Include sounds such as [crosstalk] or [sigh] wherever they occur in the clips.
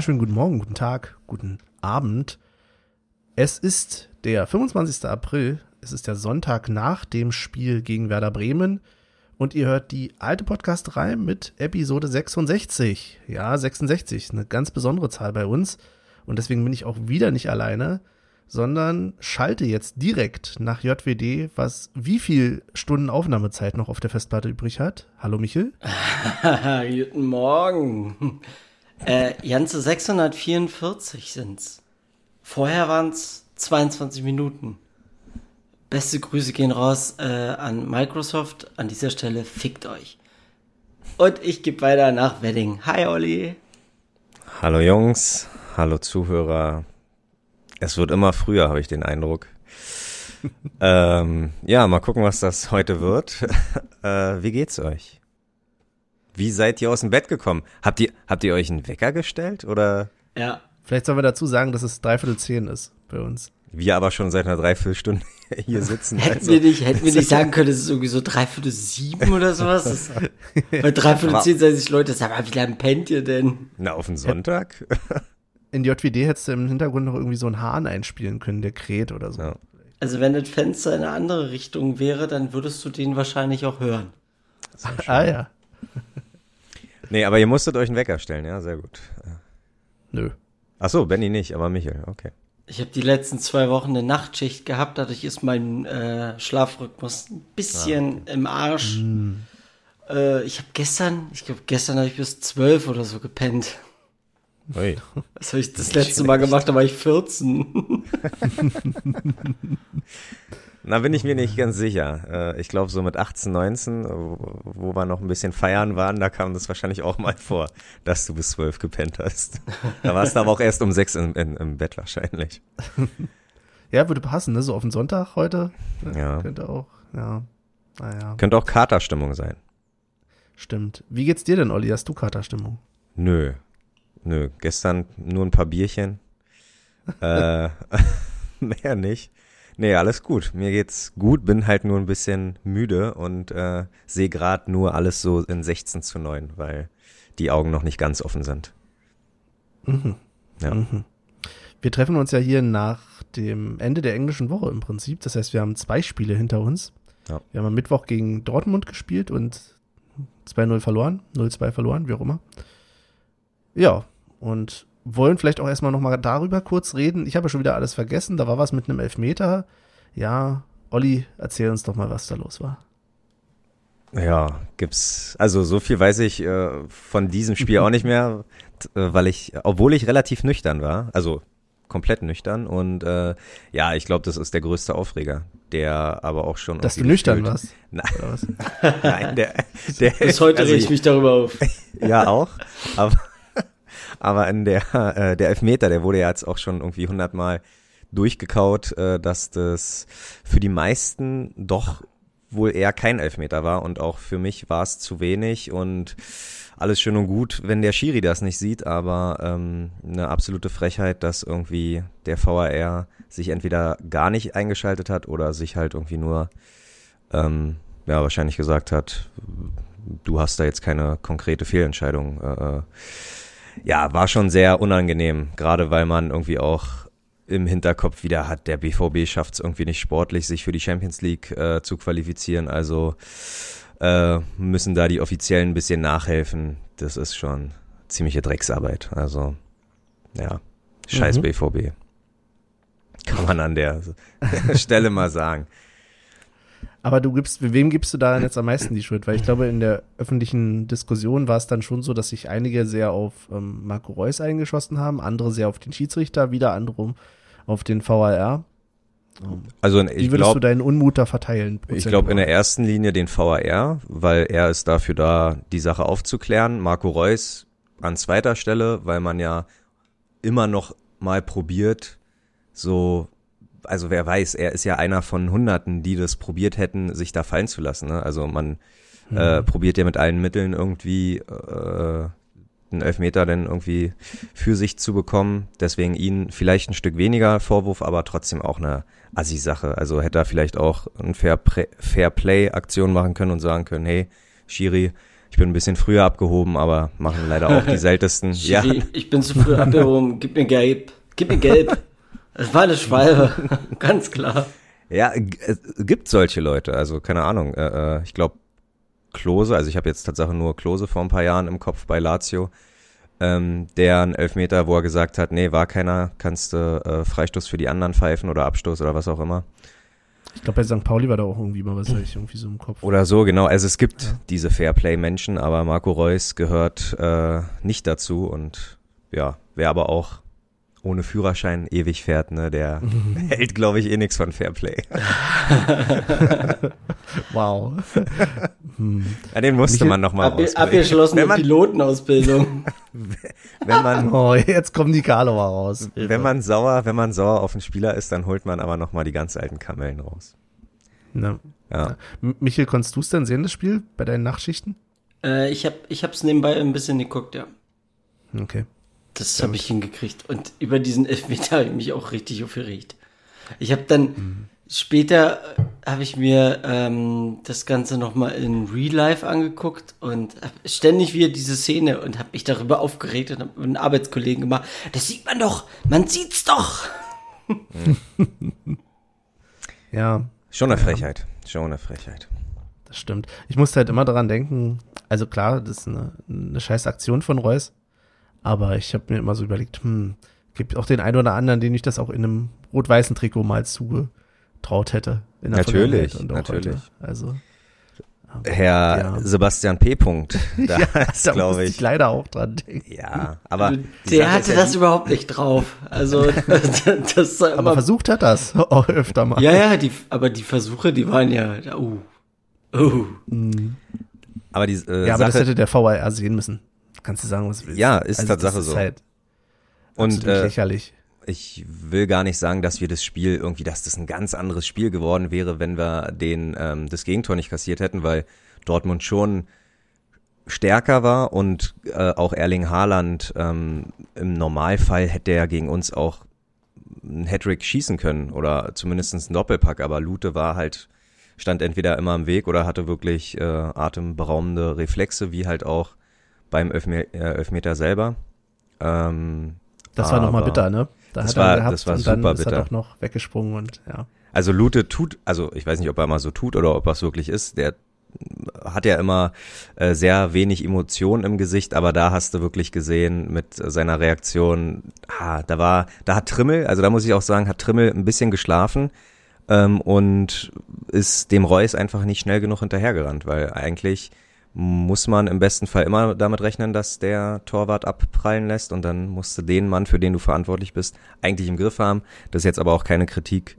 Wunderschönen guten Morgen, guten Tag, guten Abend. Es ist der 25. April. Es ist der Sonntag nach dem Spiel gegen Werder Bremen. Und ihr hört die alte Podcast-Reihe mit Episode 66. Ja, 66. Eine ganz besondere Zahl bei uns. Und deswegen bin ich auch wieder nicht alleine, sondern schalte jetzt direkt nach JWD, was wie viel Stunden Aufnahmezeit noch auf der Festplatte übrig hat. Hallo Michel. [laughs] Guten Morgen. Äh, ganze 644 sind's. Vorher waren's 22 Minuten. Beste Grüße gehen raus äh, an Microsoft. An dieser Stelle fickt euch. Und ich gebe weiter nach Wedding. Hi Olli. Hallo Jungs, hallo Zuhörer. Es wird immer früher, habe ich den Eindruck. [laughs] ähm, ja, mal gucken, was das heute wird. [laughs] äh, wie geht's euch? Wie seid ihr aus dem Bett gekommen? Habt ihr, habt ihr euch einen Wecker gestellt oder? Ja. Vielleicht sollen wir dazu sagen, dass es dreiviertel zehn ist bei uns. Wir aber schon seit einer Dreiviertelstunde [laughs] hier sitzen. hätten also. wir nicht, hätten wir nicht sagen können, es ist irgendwie so dreiviertel sieben oder sowas. Das, [laughs] bei dreiviertel zehn sagen sich Leute, sag mal, wie lange pennt ihr denn? Na, auf den Sonntag? [laughs] In JWD hättest du im Hintergrund noch irgendwie so einen Hahn einspielen können, der kräht oder so. Ja. Also wenn das Fenster in eine andere Richtung wäre, dann würdest du den wahrscheinlich auch hören. Ah ja. [laughs] Nee, aber ihr musstet euch einen Wecker stellen, ja, sehr gut. Nö. Ach so, Benny nicht, aber Michael, okay. Ich habe die letzten zwei Wochen eine Nachtschicht gehabt, dadurch ist mein äh, Schlafrhythmus ein bisschen ah. im Arsch. Mm. Äh, ich habe gestern, ich glaube gestern habe ich bis zwölf oder so gepennt. Ui. Das habe ich das letzte Mal gemacht, da war ich 14. [laughs] [laughs] Na, bin ich mir nicht ganz sicher. Äh, ich glaube, so mit 18, 19, wo wir noch ein bisschen feiern waren, da kam das wahrscheinlich auch mal vor, dass du bis 12 gepennt hast. Da warst du aber auch erst um 6 in, in, im Bett wahrscheinlich. [laughs] Ja, würde passen, ne? So auf den Sonntag heute. Ja. Könnte auch, ja. Naja. Könnte auch Katerstimmung sein. Stimmt. Wie geht's dir denn, Olli? Hast du Katerstimmung? Nö. Nö. Gestern nur ein paar Bierchen. äh, [laughs] mehr nicht. Nee, alles gut. Mir geht's gut, bin halt nur ein bisschen müde und äh, sehe gerade nur alles so in 16 zu 9, weil die Augen noch nicht ganz offen sind. Mhm. Ja. Mhm. Wir treffen uns ja hier nach dem Ende der englischen Woche im Prinzip. Das heißt, wir haben zwei Spiele hinter uns. Ja. Wir haben am Mittwoch gegen Dortmund gespielt und 2-0 verloren, 0-2 verloren, wie auch immer. Ja, und wollen vielleicht auch erstmal nochmal darüber kurz reden. Ich habe ja schon wieder alles vergessen. Da war was mit einem Elfmeter. Ja, Olli, erzähl uns doch mal, was da los war. Ja, gibt's. Also so viel weiß ich äh, von diesem Spiel auch nicht mehr, äh, weil ich, obwohl ich relativ nüchtern war, also komplett nüchtern und äh, ja, ich glaube, das ist der größte Aufreger, der aber auch schon. Dass du nüchtern warst? [laughs] Nein, Nein der, der. Bis heute also reg ich mich darüber auf. [laughs] ja, auch. Aber aber in der, [laughs] äh, der Elfmeter, der wurde ja jetzt auch schon irgendwie hundertmal durchgekaut, äh, dass das für die meisten doch wohl eher kein Elfmeter war und auch für mich war es zu wenig und alles schön und gut, wenn der Schiri das nicht sieht, aber ähm, eine absolute Frechheit, dass irgendwie der VAR sich entweder gar nicht eingeschaltet hat oder sich halt irgendwie nur ähm, ja wahrscheinlich gesagt hat, du hast da jetzt keine konkrete Fehlentscheidung äh, äh ja, war schon sehr unangenehm, gerade weil man irgendwie auch im Hinterkopf wieder hat, der BVB schafft es irgendwie nicht sportlich, sich für die Champions League äh, zu qualifizieren. Also äh, müssen da die Offiziellen ein bisschen nachhelfen. Das ist schon ziemliche Drecksarbeit. Also ja, scheiß mhm. BVB. Kann man an der [laughs] Stelle mal sagen. Aber du gibst, wem gibst du da jetzt am meisten die Schuld? Weil ich glaube, in der öffentlichen Diskussion war es dann schon so, dass sich einige sehr auf ähm, Marco Reus eingeschossen haben, andere sehr auf den Schiedsrichter, wieder andere auf den VAR. Also ich Wie würdest glaub, du deinen Unmut da verteilen? Ich glaube in der ersten Linie den VAR, weil er ist dafür da, die Sache aufzuklären. Marco Reus an zweiter Stelle, weil man ja immer noch mal probiert, so also wer weiß, er ist ja einer von Hunderten, die das probiert hätten, sich da fallen zu lassen. Ne? Also man mhm. äh, probiert ja mit allen Mitteln irgendwie äh, einen Elfmeter dann irgendwie für sich zu bekommen. Deswegen ihn vielleicht ein Stück weniger Vorwurf, aber trotzdem auch eine Assi-Sache. Also hätte er vielleicht auch eine Fair, Fair Play-Aktion machen können und sagen können, hey, Shiri, Ich bin ein bisschen früher abgehoben, aber machen leider auch die [laughs] seltensten. ja. Schiri, Ich bin zu früh abgehoben. Gib mir gelb. Gib mir gelb. [laughs] Es war eine Schwalbe. [laughs] Ganz klar. Ja, es gibt solche Leute. Also keine Ahnung. Äh, äh, ich glaube Klose, also ich habe jetzt tatsächlich nur Klose vor ein paar Jahren im Kopf bei Lazio, ähm, der einen Elfmeter, wo er gesagt hat, nee, war keiner, kannst du äh, Freistoß für die anderen pfeifen oder Abstoß oder was auch immer. Ich glaube, bei St. Pauli war da auch irgendwie mal was, hab ich irgendwie so im Kopf. Oder so, genau. Also es gibt Ja. diese Fairplay-Menschen, aber Marco Reus gehört äh, nicht dazu und ja, wer aber auch ohne Führerschein ewig fährt, ne, der [laughs] hält, glaube ich, eh nichts von Fairplay. [laughs] Wow. hm. Ja, den musste man nochmal Ab, rausbringen. abgeschlossene man, Pilotenausbildung. [laughs] wenn man Oh, jetzt kommen die Karlauer raus. Wenn man sauer, wenn man sauer auf einen Spieler ist, dann holt man aber noch mal die ganz alten Kamellen raus. Ne. Ja. Michael, konntest du es denn sehen, das Spiel, bei deinen Nachtschichten? äh, ich hab, ich hab's nebenbei ein bisschen geguckt, ja. Okay. Das habe ich hingekriegt. Und über diesen Elfmeter [laughs] habe ich mich auch richtig aufgeregt. Ich habe dann später äh, habe ich mir ähm, das Ganze nochmal in Real Life angeguckt und ständig wieder diese Szene und habe mich darüber aufgeregt und habe mit einem Arbeitskollegen gemacht. Das sieht man doch, man sieht's doch. [laughs] Ja, Schon eine Frechheit. Schon eine Frechheit. das stimmt. Ich musste halt immer daran denken, also klar, das ist eine, eine scheiß Aktion von Reus, aber ich habe mir immer so überlegt, hm, gibt auch den einen oder anderen, den ich das auch in einem rot-weißen Trikot mal zugetraut hätte. In der Natürlich, natürlich. Heute. Also, Herr Ja. Sebastian P. Punkt. [laughs] Da ja, ist, glaube musste ich. ich leider auch dran denken. Ja, aber die Der hatte ja das überhaupt nicht drauf. Also [laughs] das Aber immer versucht hat das [laughs] auch öfter mal. Ja, ja, die, aber die Versuche, die waren ja, uh, uh. aber die äh, Ja, aber das Sache hätte der VAR sehen müssen. Kannst du sagen, was du willst. Ja, ist das Tatsache ist so. Halt und äh, lächerlich. ich will gar nicht sagen, dass wir das Spiel irgendwie, dass das ein ganz anderes Spiel geworden wäre, wenn wir den ähm, das Gegentor nicht kassiert hätten, weil Dortmund schon stärker war und äh, auch Erling Haaland ähm, im Normalfall hätte er gegen uns auch einen Hattrick schießen können oder zumindest einen Doppelpack, aber Lute war halt stand entweder immer im Weg oder hatte wirklich äh, atemberaubende Reflexe, wie halt auch beim Elfme äh, Elfmeter selber. Ähm, Das war nochmal bitter, ne? Da Das war- gehabt das war und dann super ist bitter. er doch noch weggesprungen und ja. Also Lute tut, also ich weiß nicht, ob er immer so tut oder ob er es wirklich ist. Der hat ja immer äh, sehr wenig Emotionen im Gesicht, aber da hast du wirklich gesehen mit seiner Reaktion, ah, da war, da hat Trimmel, also da muss ich auch sagen, hat Trimmel ein bisschen geschlafen ähm, und ist dem Reus einfach nicht schnell genug hinterhergerannt, weil eigentlich muss man im besten Fall immer damit rechnen, dass der Torwart abprallen lässt und dann musst du den Mann, für den du verantwortlich bist, eigentlich im Griff haben. Das ist jetzt aber auch keine Kritik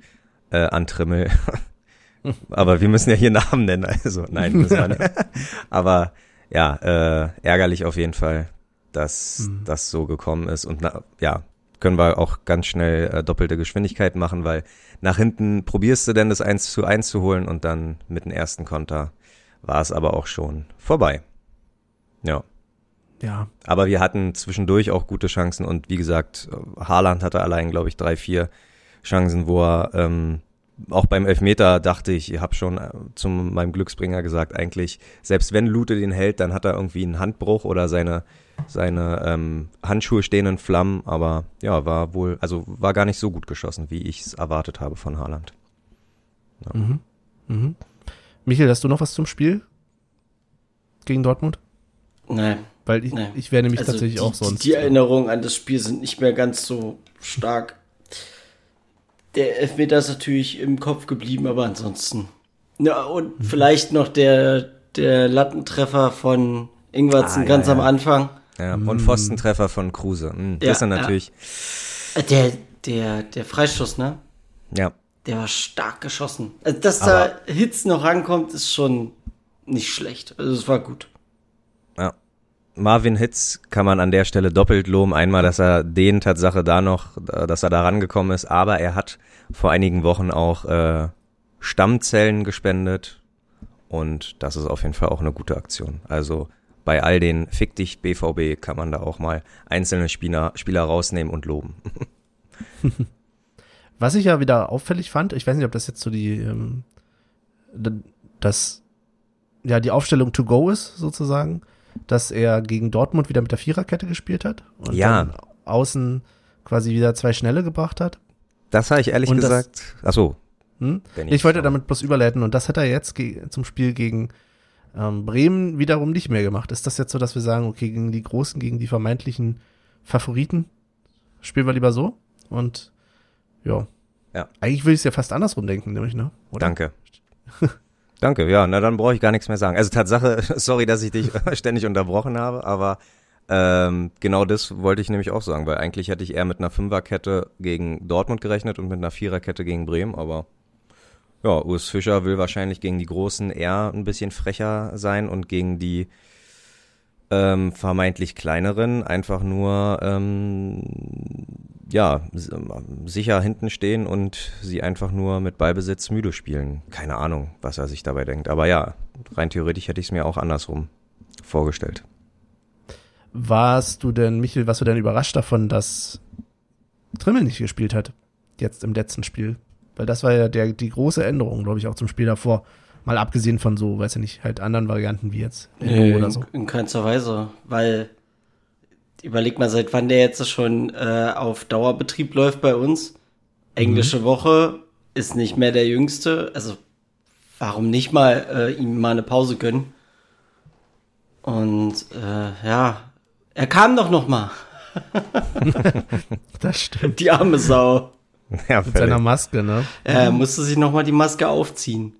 äh, an Trimmel. [laughs] aber wir müssen ja hier Namen nennen, also nein, müssen wir nicht. [laughs] Aber ja, äh, ärgerlich auf jeden Fall, dass Mhm. das so gekommen ist und na, ja, können wir auch ganz schnell äh, doppelte Geschwindigkeit machen, weil nach hinten probierst du denn das 1 zu 1 zu holen und dann mit dem ersten Konter war es aber auch schon vorbei. Ja. Ja, Aber wir hatten zwischendurch auch gute Chancen und wie gesagt, Haaland hatte allein, glaube ich, drei, vier Chancen, wo er ähm, auch beim Elfmeter dachte ich, ich habe schon äh, zu meinem Glücksbringer gesagt, eigentlich, selbst wenn Lute den hält, dann hat er irgendwie einen Handbruch oder seine, seine ähm, Handschuhe stehen in Flammen, aber ja, war wohl, also war gar nicht so gut geschossen, wie ich es erwartet habe von Haaland. Mhm. Mhm. Michael, hast du noch was zum Spiel gegen Dortmund? Nein. Weil ich, ich wäre nämlich Also tatsächlich die, auch sonst. Die, Erinnerungen an das Spiel sind nicht mehr ganz so stark. Der Elfmeter ist natürlich im Kopf geblieben, aber ansonsten. Ja, und Mhm. vielleicht noch der, der Lattentreffer von Ingwarzen Ah, ja, ganz ja. am Anfang. Ja, und Pfostentreffer von Kruse. Hm, Ja, das ist dann ja. natürlich, Äh, Der, der, der Freistoß, ne? ja. Der war stark geschossen. Also, dass da Hitz noch rankommt, ist schon nicht schlecht. Also, es war gut. Ja. Marvin Hitz kann man an der Stelle doppelt loben. Einmal, dass er den Tatsache da noch, dass er da rangekommen ist, aber er hat vor einigen Wochen auch äh, Stammzellen gespendet und das ist auf jeden Fall auch eine gute Aktion. Also bei all den Fick dich BVB kann man da auch mal einzelne Spieler, Spieler rausnehmen und loben. [laughs] Was ich ja wieder auffällig fand, ich weiß nicht, ob das jetzt so die, ähm, das ja die Aufstellung to go ist, sozusagen, dass er gegen Dortmund wieder mit der Viererkette gespielt hat und Ja. dann außen quasi wieder zwei Schnelle gebracht hat. Das habe ich ehrlich Und das- gesagt. Ach so. Hm? Ich wollte damit bloß überleiten und das hat er jetzt zum Spiel gegen ähm, Bremen wiederum nicht mehr gemacht. Ist das jetzt so, dass wir sagen, okay, gegen die Großen, gegen die vermeintlichen Favoriten spielen wir lieber so? Und ja. Ja. Eigentlich würde ich es ja fast andersrum denken, nämlich, ne? Oder? Danke. [laughs] Danke, ja, na dann brauche ich gar nichts mehr sagen. Also Tatsache, [laughs] sorry, dass ich dich [laughs] ständig unterbrochen habe, aber ähm, genau das wollte ich nämlich auch sagen, weil eigentlich hätte ich eher mit einer Fünferkette gegen Dortmund gerechnet und mit einer Viererkette gegen Bremen, aber ja, Urs Fischer will wahrscheinlich gegen die Großen eher ein bisschen frecher sein und gegen die ähm, vermeintlich kleineren einfach nur ähm, ja s- sicher hinten stehen und sie einfach nur mit Ballbesitz müde spielen. Keine Ahnung, was er sich dabei denkt. Aber ja, rein theoretisch hätte ich es mir auch andersrum vorgestellt. Warst du denn, Michel, warst du denn überrascht davon, dass Trimmel nicht gespielt hat? Jetzt im letzten Spiel. Weil das war ja der, die große Änderung, glaube ich, auch zum Spiel davor. Mal abgesehen von so, weiß ich nicht, halt anderen Varianten wie jetzt Endo oder so. in, in keinster Weise, weil überleg mal, seit wann der jetzt schon äh, auf Dauerbetrieb läuft bei uns. Englische Mhm. Woche ist nicht mehr der Jüngste, also warum nicht mal äh, ihm mal eine Pause gönnen? Und äh, ja, er kam doch noch mal, [laughs] Das stimmt. die arme Sau. Ja, Mit seiner Maske, ne? Er musste sich noch mal die Maske aufziehen.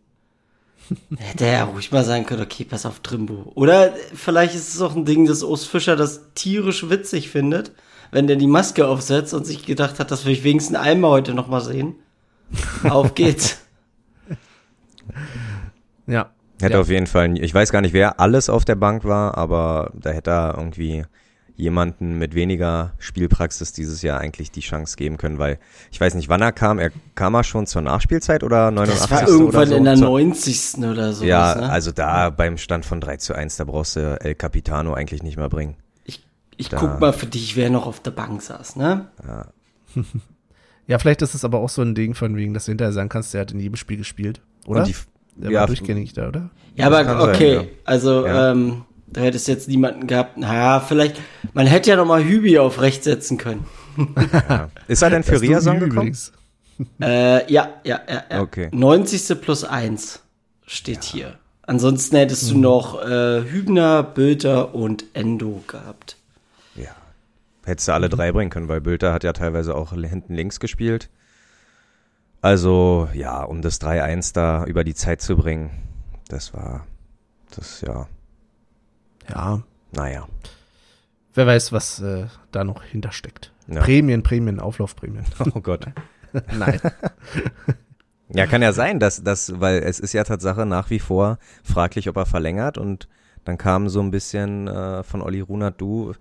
Hätte er ja ruhig mal sagen können, okay, pass auf Trimbo. Oder vielleicht ist es auch ein Ding, dass Urs Fischer das tierisch witzig findet, wenn der die Maske aufsetzt und sich gedacht hat, das will ich wenigstens einmal heute noch mal sehen. Auf geht's. Ja. Hätte Ja. auf jeden Fall, ich weiß gar nicht, wer alles auf der Bank war, aber da hätte er irgendwie jemanden mit weniger Spielpraxis dieses Jahr eigentlich die Chance geben können, weil ich weiß nicht, wann er kam. Er kam er schon zur Nachspielzeit oder 89. Das war irgendwann oder so? in der Zur- 90. oder so. Ja, ne? also da beim Stand von 3 zu 1, da brauchst du El Capitano eigentlich nicht mehr bringen. ich ich da- guck mal für dich, wer noch auf der Bank saß, ne? Ja, [laughs] vielleicht ist es aber auch so ein Ding von wegen, dass du hinterher sagen kannst, der hat in jedem Spiel gespielt. Oder? Und die, der ja, war durchgängig da, oder? Ja, aber kann sein, okay, ja. also Ja. ähm, da hättest jetzt niemanden gehabt. Na, vielleicht, man hätte ja noch mal Hübi auf rechts setzen können. ja. [laughs] Ist er denn für Riason gekommen? Äh, ja, ja, ja, ja. Okay. 90. plus 1 steht hier. Ansonsten hättest du noch äh, Hübner, Bülter und Endo gehabt. Ja. Hättest du alle drei bringen können, weil Bülter hat ja teilweise auch hinten links gespielt. Also, ja, um das 3-1 da über die Zeit zu bringen, das war, das, ja, Ja, naja. wer weiß, was äh, da noch hintersteckt. Ja. Prämien, Prämien, Auflaufprämien. [laughs] Oh Gott. [laughs] Nein. [laughs] Ja, kann ja sein, dass das, weil es ist ja Tatsache nach wie vor fraglich, ob er verlängert und dann kam so ein bisschen äh, von Olli Runert, du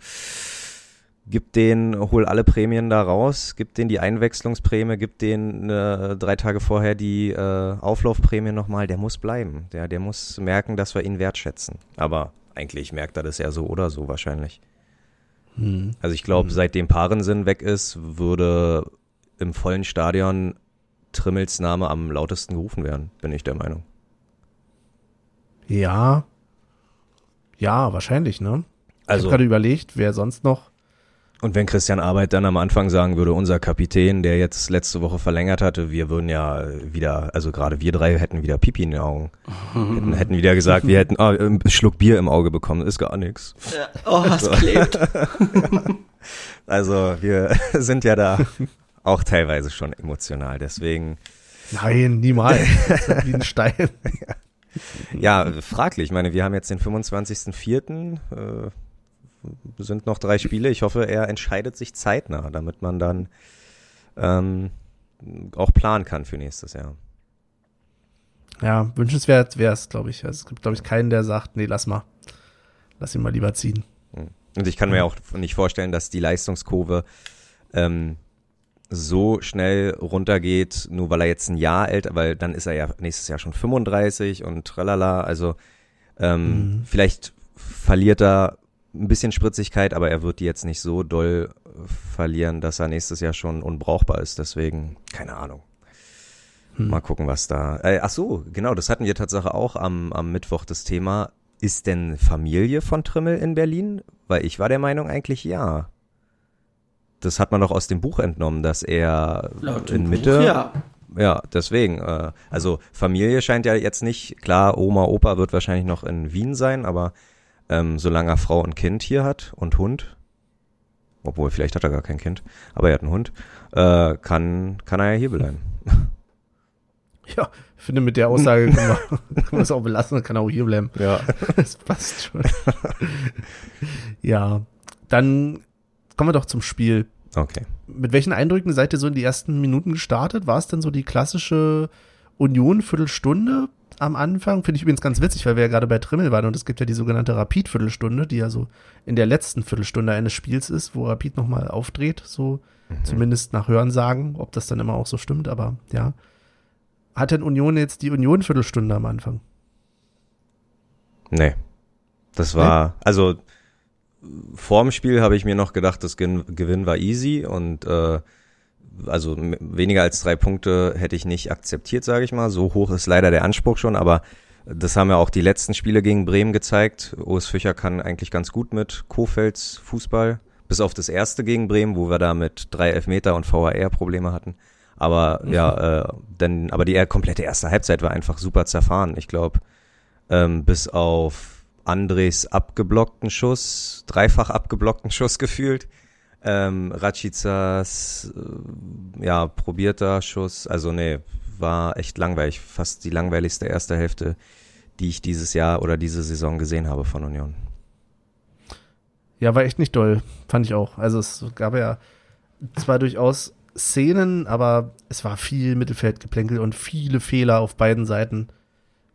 gib den, hol alle Prämien da raus, gib den die Einwechslungsprämie, gib den äh, drei Tage vorher die äh, Auflaufprämie nochmal, der muss bleiben. Der, der muss merken, dass wir ihn wertschätzen. Aber eigentlich merkt er das ja so oder so wahrscheinlich. Hm. Also ich glaube, seitdem Parensen weg ist, würde im vollen Stadion Trimmels Name am lautesten gerufen werden, bin ich der Meinung. Ja. Ja, wahrscheinlich, ne? ich Also, habe gerade überlegt, wer sonst noch. Und wenn Christian Arbeit dann am Anfang sagen würde, unser Kapitän, der jetzt letzte Woche verlängert hatte, wir würden ja wieder, also gerade wir drei hätten wieder Pipi in den Augen. hätten, hätten wieder gesagt, wir hätten ah, einen Schluck Bier im Auge bekommen, ist gar nichts. Oh, es klebt. [laughs] Also wir [laughs] sind ja da auch teilweise schon emotional, deswegen Nein, niemals. [laughs] Wie ein Stein. Ja, fraglich. Ich meine, wir haben jetzt den 25.04. Äh, sind noch drei Spiele. Ich hoffe, er entscheidet sich zeitnah, damit man dann ähm, auch planen kann für nächstes Jahr. Ja, wünschenswert wäre es, glaube ich. Also es gibt, glaube ich, keinen, der sagt, nee, lass mal. Lass ihn mal lieber ziehen. Und ich kann mir auch nicht vorstellen, dass die Leistungskurve ähm, so schnell runtergeht, nur weil er jetzt ein Jahr älter, weil dann ist er ja nächstes Jahr schon 35 und tralala. Also ähm, Mhm. vielleicht verliert er ein bisschen Spritzigkeit, aber er wird die jetzt nicht so doll äh, verlieren, dass er nächstes Jahr schon unbrauchbar ist. Deswegen, keine Ahnung. Mal gucken, was da. Äh, ach so, genau, das hatten wir tatsächlich auch am, am Mittwoch das Thema. Ist denn Familie von Trimmel in Berlin? Weil ich war der Meinung eigentlich ja. Das hat man doch aus dem Buch entnommen, dass er Laut in Mitte. Buch, ja. Ja, deswegen. Äh, also Familie scheint ja jetzt nicht, klar, Oma, Opa wird wahrscheinlich noch in Wien sein, aber ähm, solange er Frau und Kind hier hat und Hund, obwohl vielleicht hat er gar kein Kind, aber er hat einen Hund, äh, kann, kann er ja hier bleiben. [laughs] Ja, ich finde, mit der Aussage können wir, [laughs] können wir es auch belassen, kann auch hier bleiben. Ja. [laughs] Das passt schon. ja, dann kommen wir doch zum Spiel. Okay. Mit welchen Eindrücken seid ihr so in die ersten Minuten gestartet? War es denn so die klassische Union-Viertelstunde am Anfang? Finde ich übrigens ganz witzig, weil wir ja gerade bei Trimmel waren und es gibt ja die sogenannte Rapid-Viertelstunde, die ja so in der letzten Viertelstunde eines Spiels ist, wo Rapid nochmal aufdreht, so zumindest nach Hörensagen, ob das dann immer auch so stimmt, aber ja. Hat denn Union jetzt die Union-Viertelstunde am Anfang? Nee. Das war, also vorm Spiel habe ich mir noch gedacht, das Gewinn war easy und äh, also weniger als drei Punkte hätte ich nicht akzeptiert, sage ich mal. So hoch ist leider der Anspruch schon, aber das haben ja auch die letzten Spiele gegen Bremen gezeigt. Urs Fischer kann eigentlich ganz gut mit Kofelds Fußball, bis auf das erste gegen Bremen, wo wir da mit drei Elfmeter und VAR Probleme hatten. Aber ja, äh, denn, aber die eher komplette erste Halbzeit war einfach super zerfahren. Ich glaube, ähm, bis auf Andres abgeblockten Schuss, dreifach abgeblockten Schuss [laughs] gefühlt. Ähm, Rachicas, äh, ja, probierter Schuss. Also nee, war echt langweilig. Fast die langweiligste erste Hälfte, die ich dieses Jahr oder diese Saison gesehen habe von Union. Ja, war echt nicht doll, fand ich auch. Also es gab ja zwar durchaus Szenen, aber es war viel Mittelfeldgeplänkel und viele Fehler auf beiden Seiten.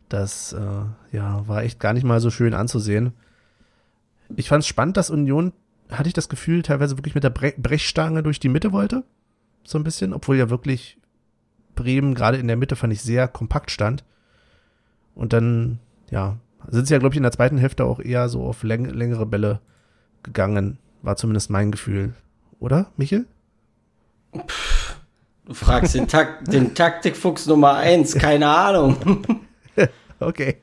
Das äh, ja, war echt gar nicht mal so schön anzusehen. Ich fand es spannend, dass Union, hatte ich das Gefühl, teilweise wirklich mit der Bre Brechstange durch die Mitte wollte. So ein bisschen, obwohl ja wirklich Bremen gerade in der Mitte fand ich sehr kompakt stand. Und dann, ja, sind sie ja, glaube ich, in der zweiten Hälfte auch eher so auf läng längere Bälle gegangen, war zumindest mein Gefühl. Oder, Michel? Du fragst den, Tak den Taktikfuchs Nummer eins, keine Ahnung. [laughs] Okay.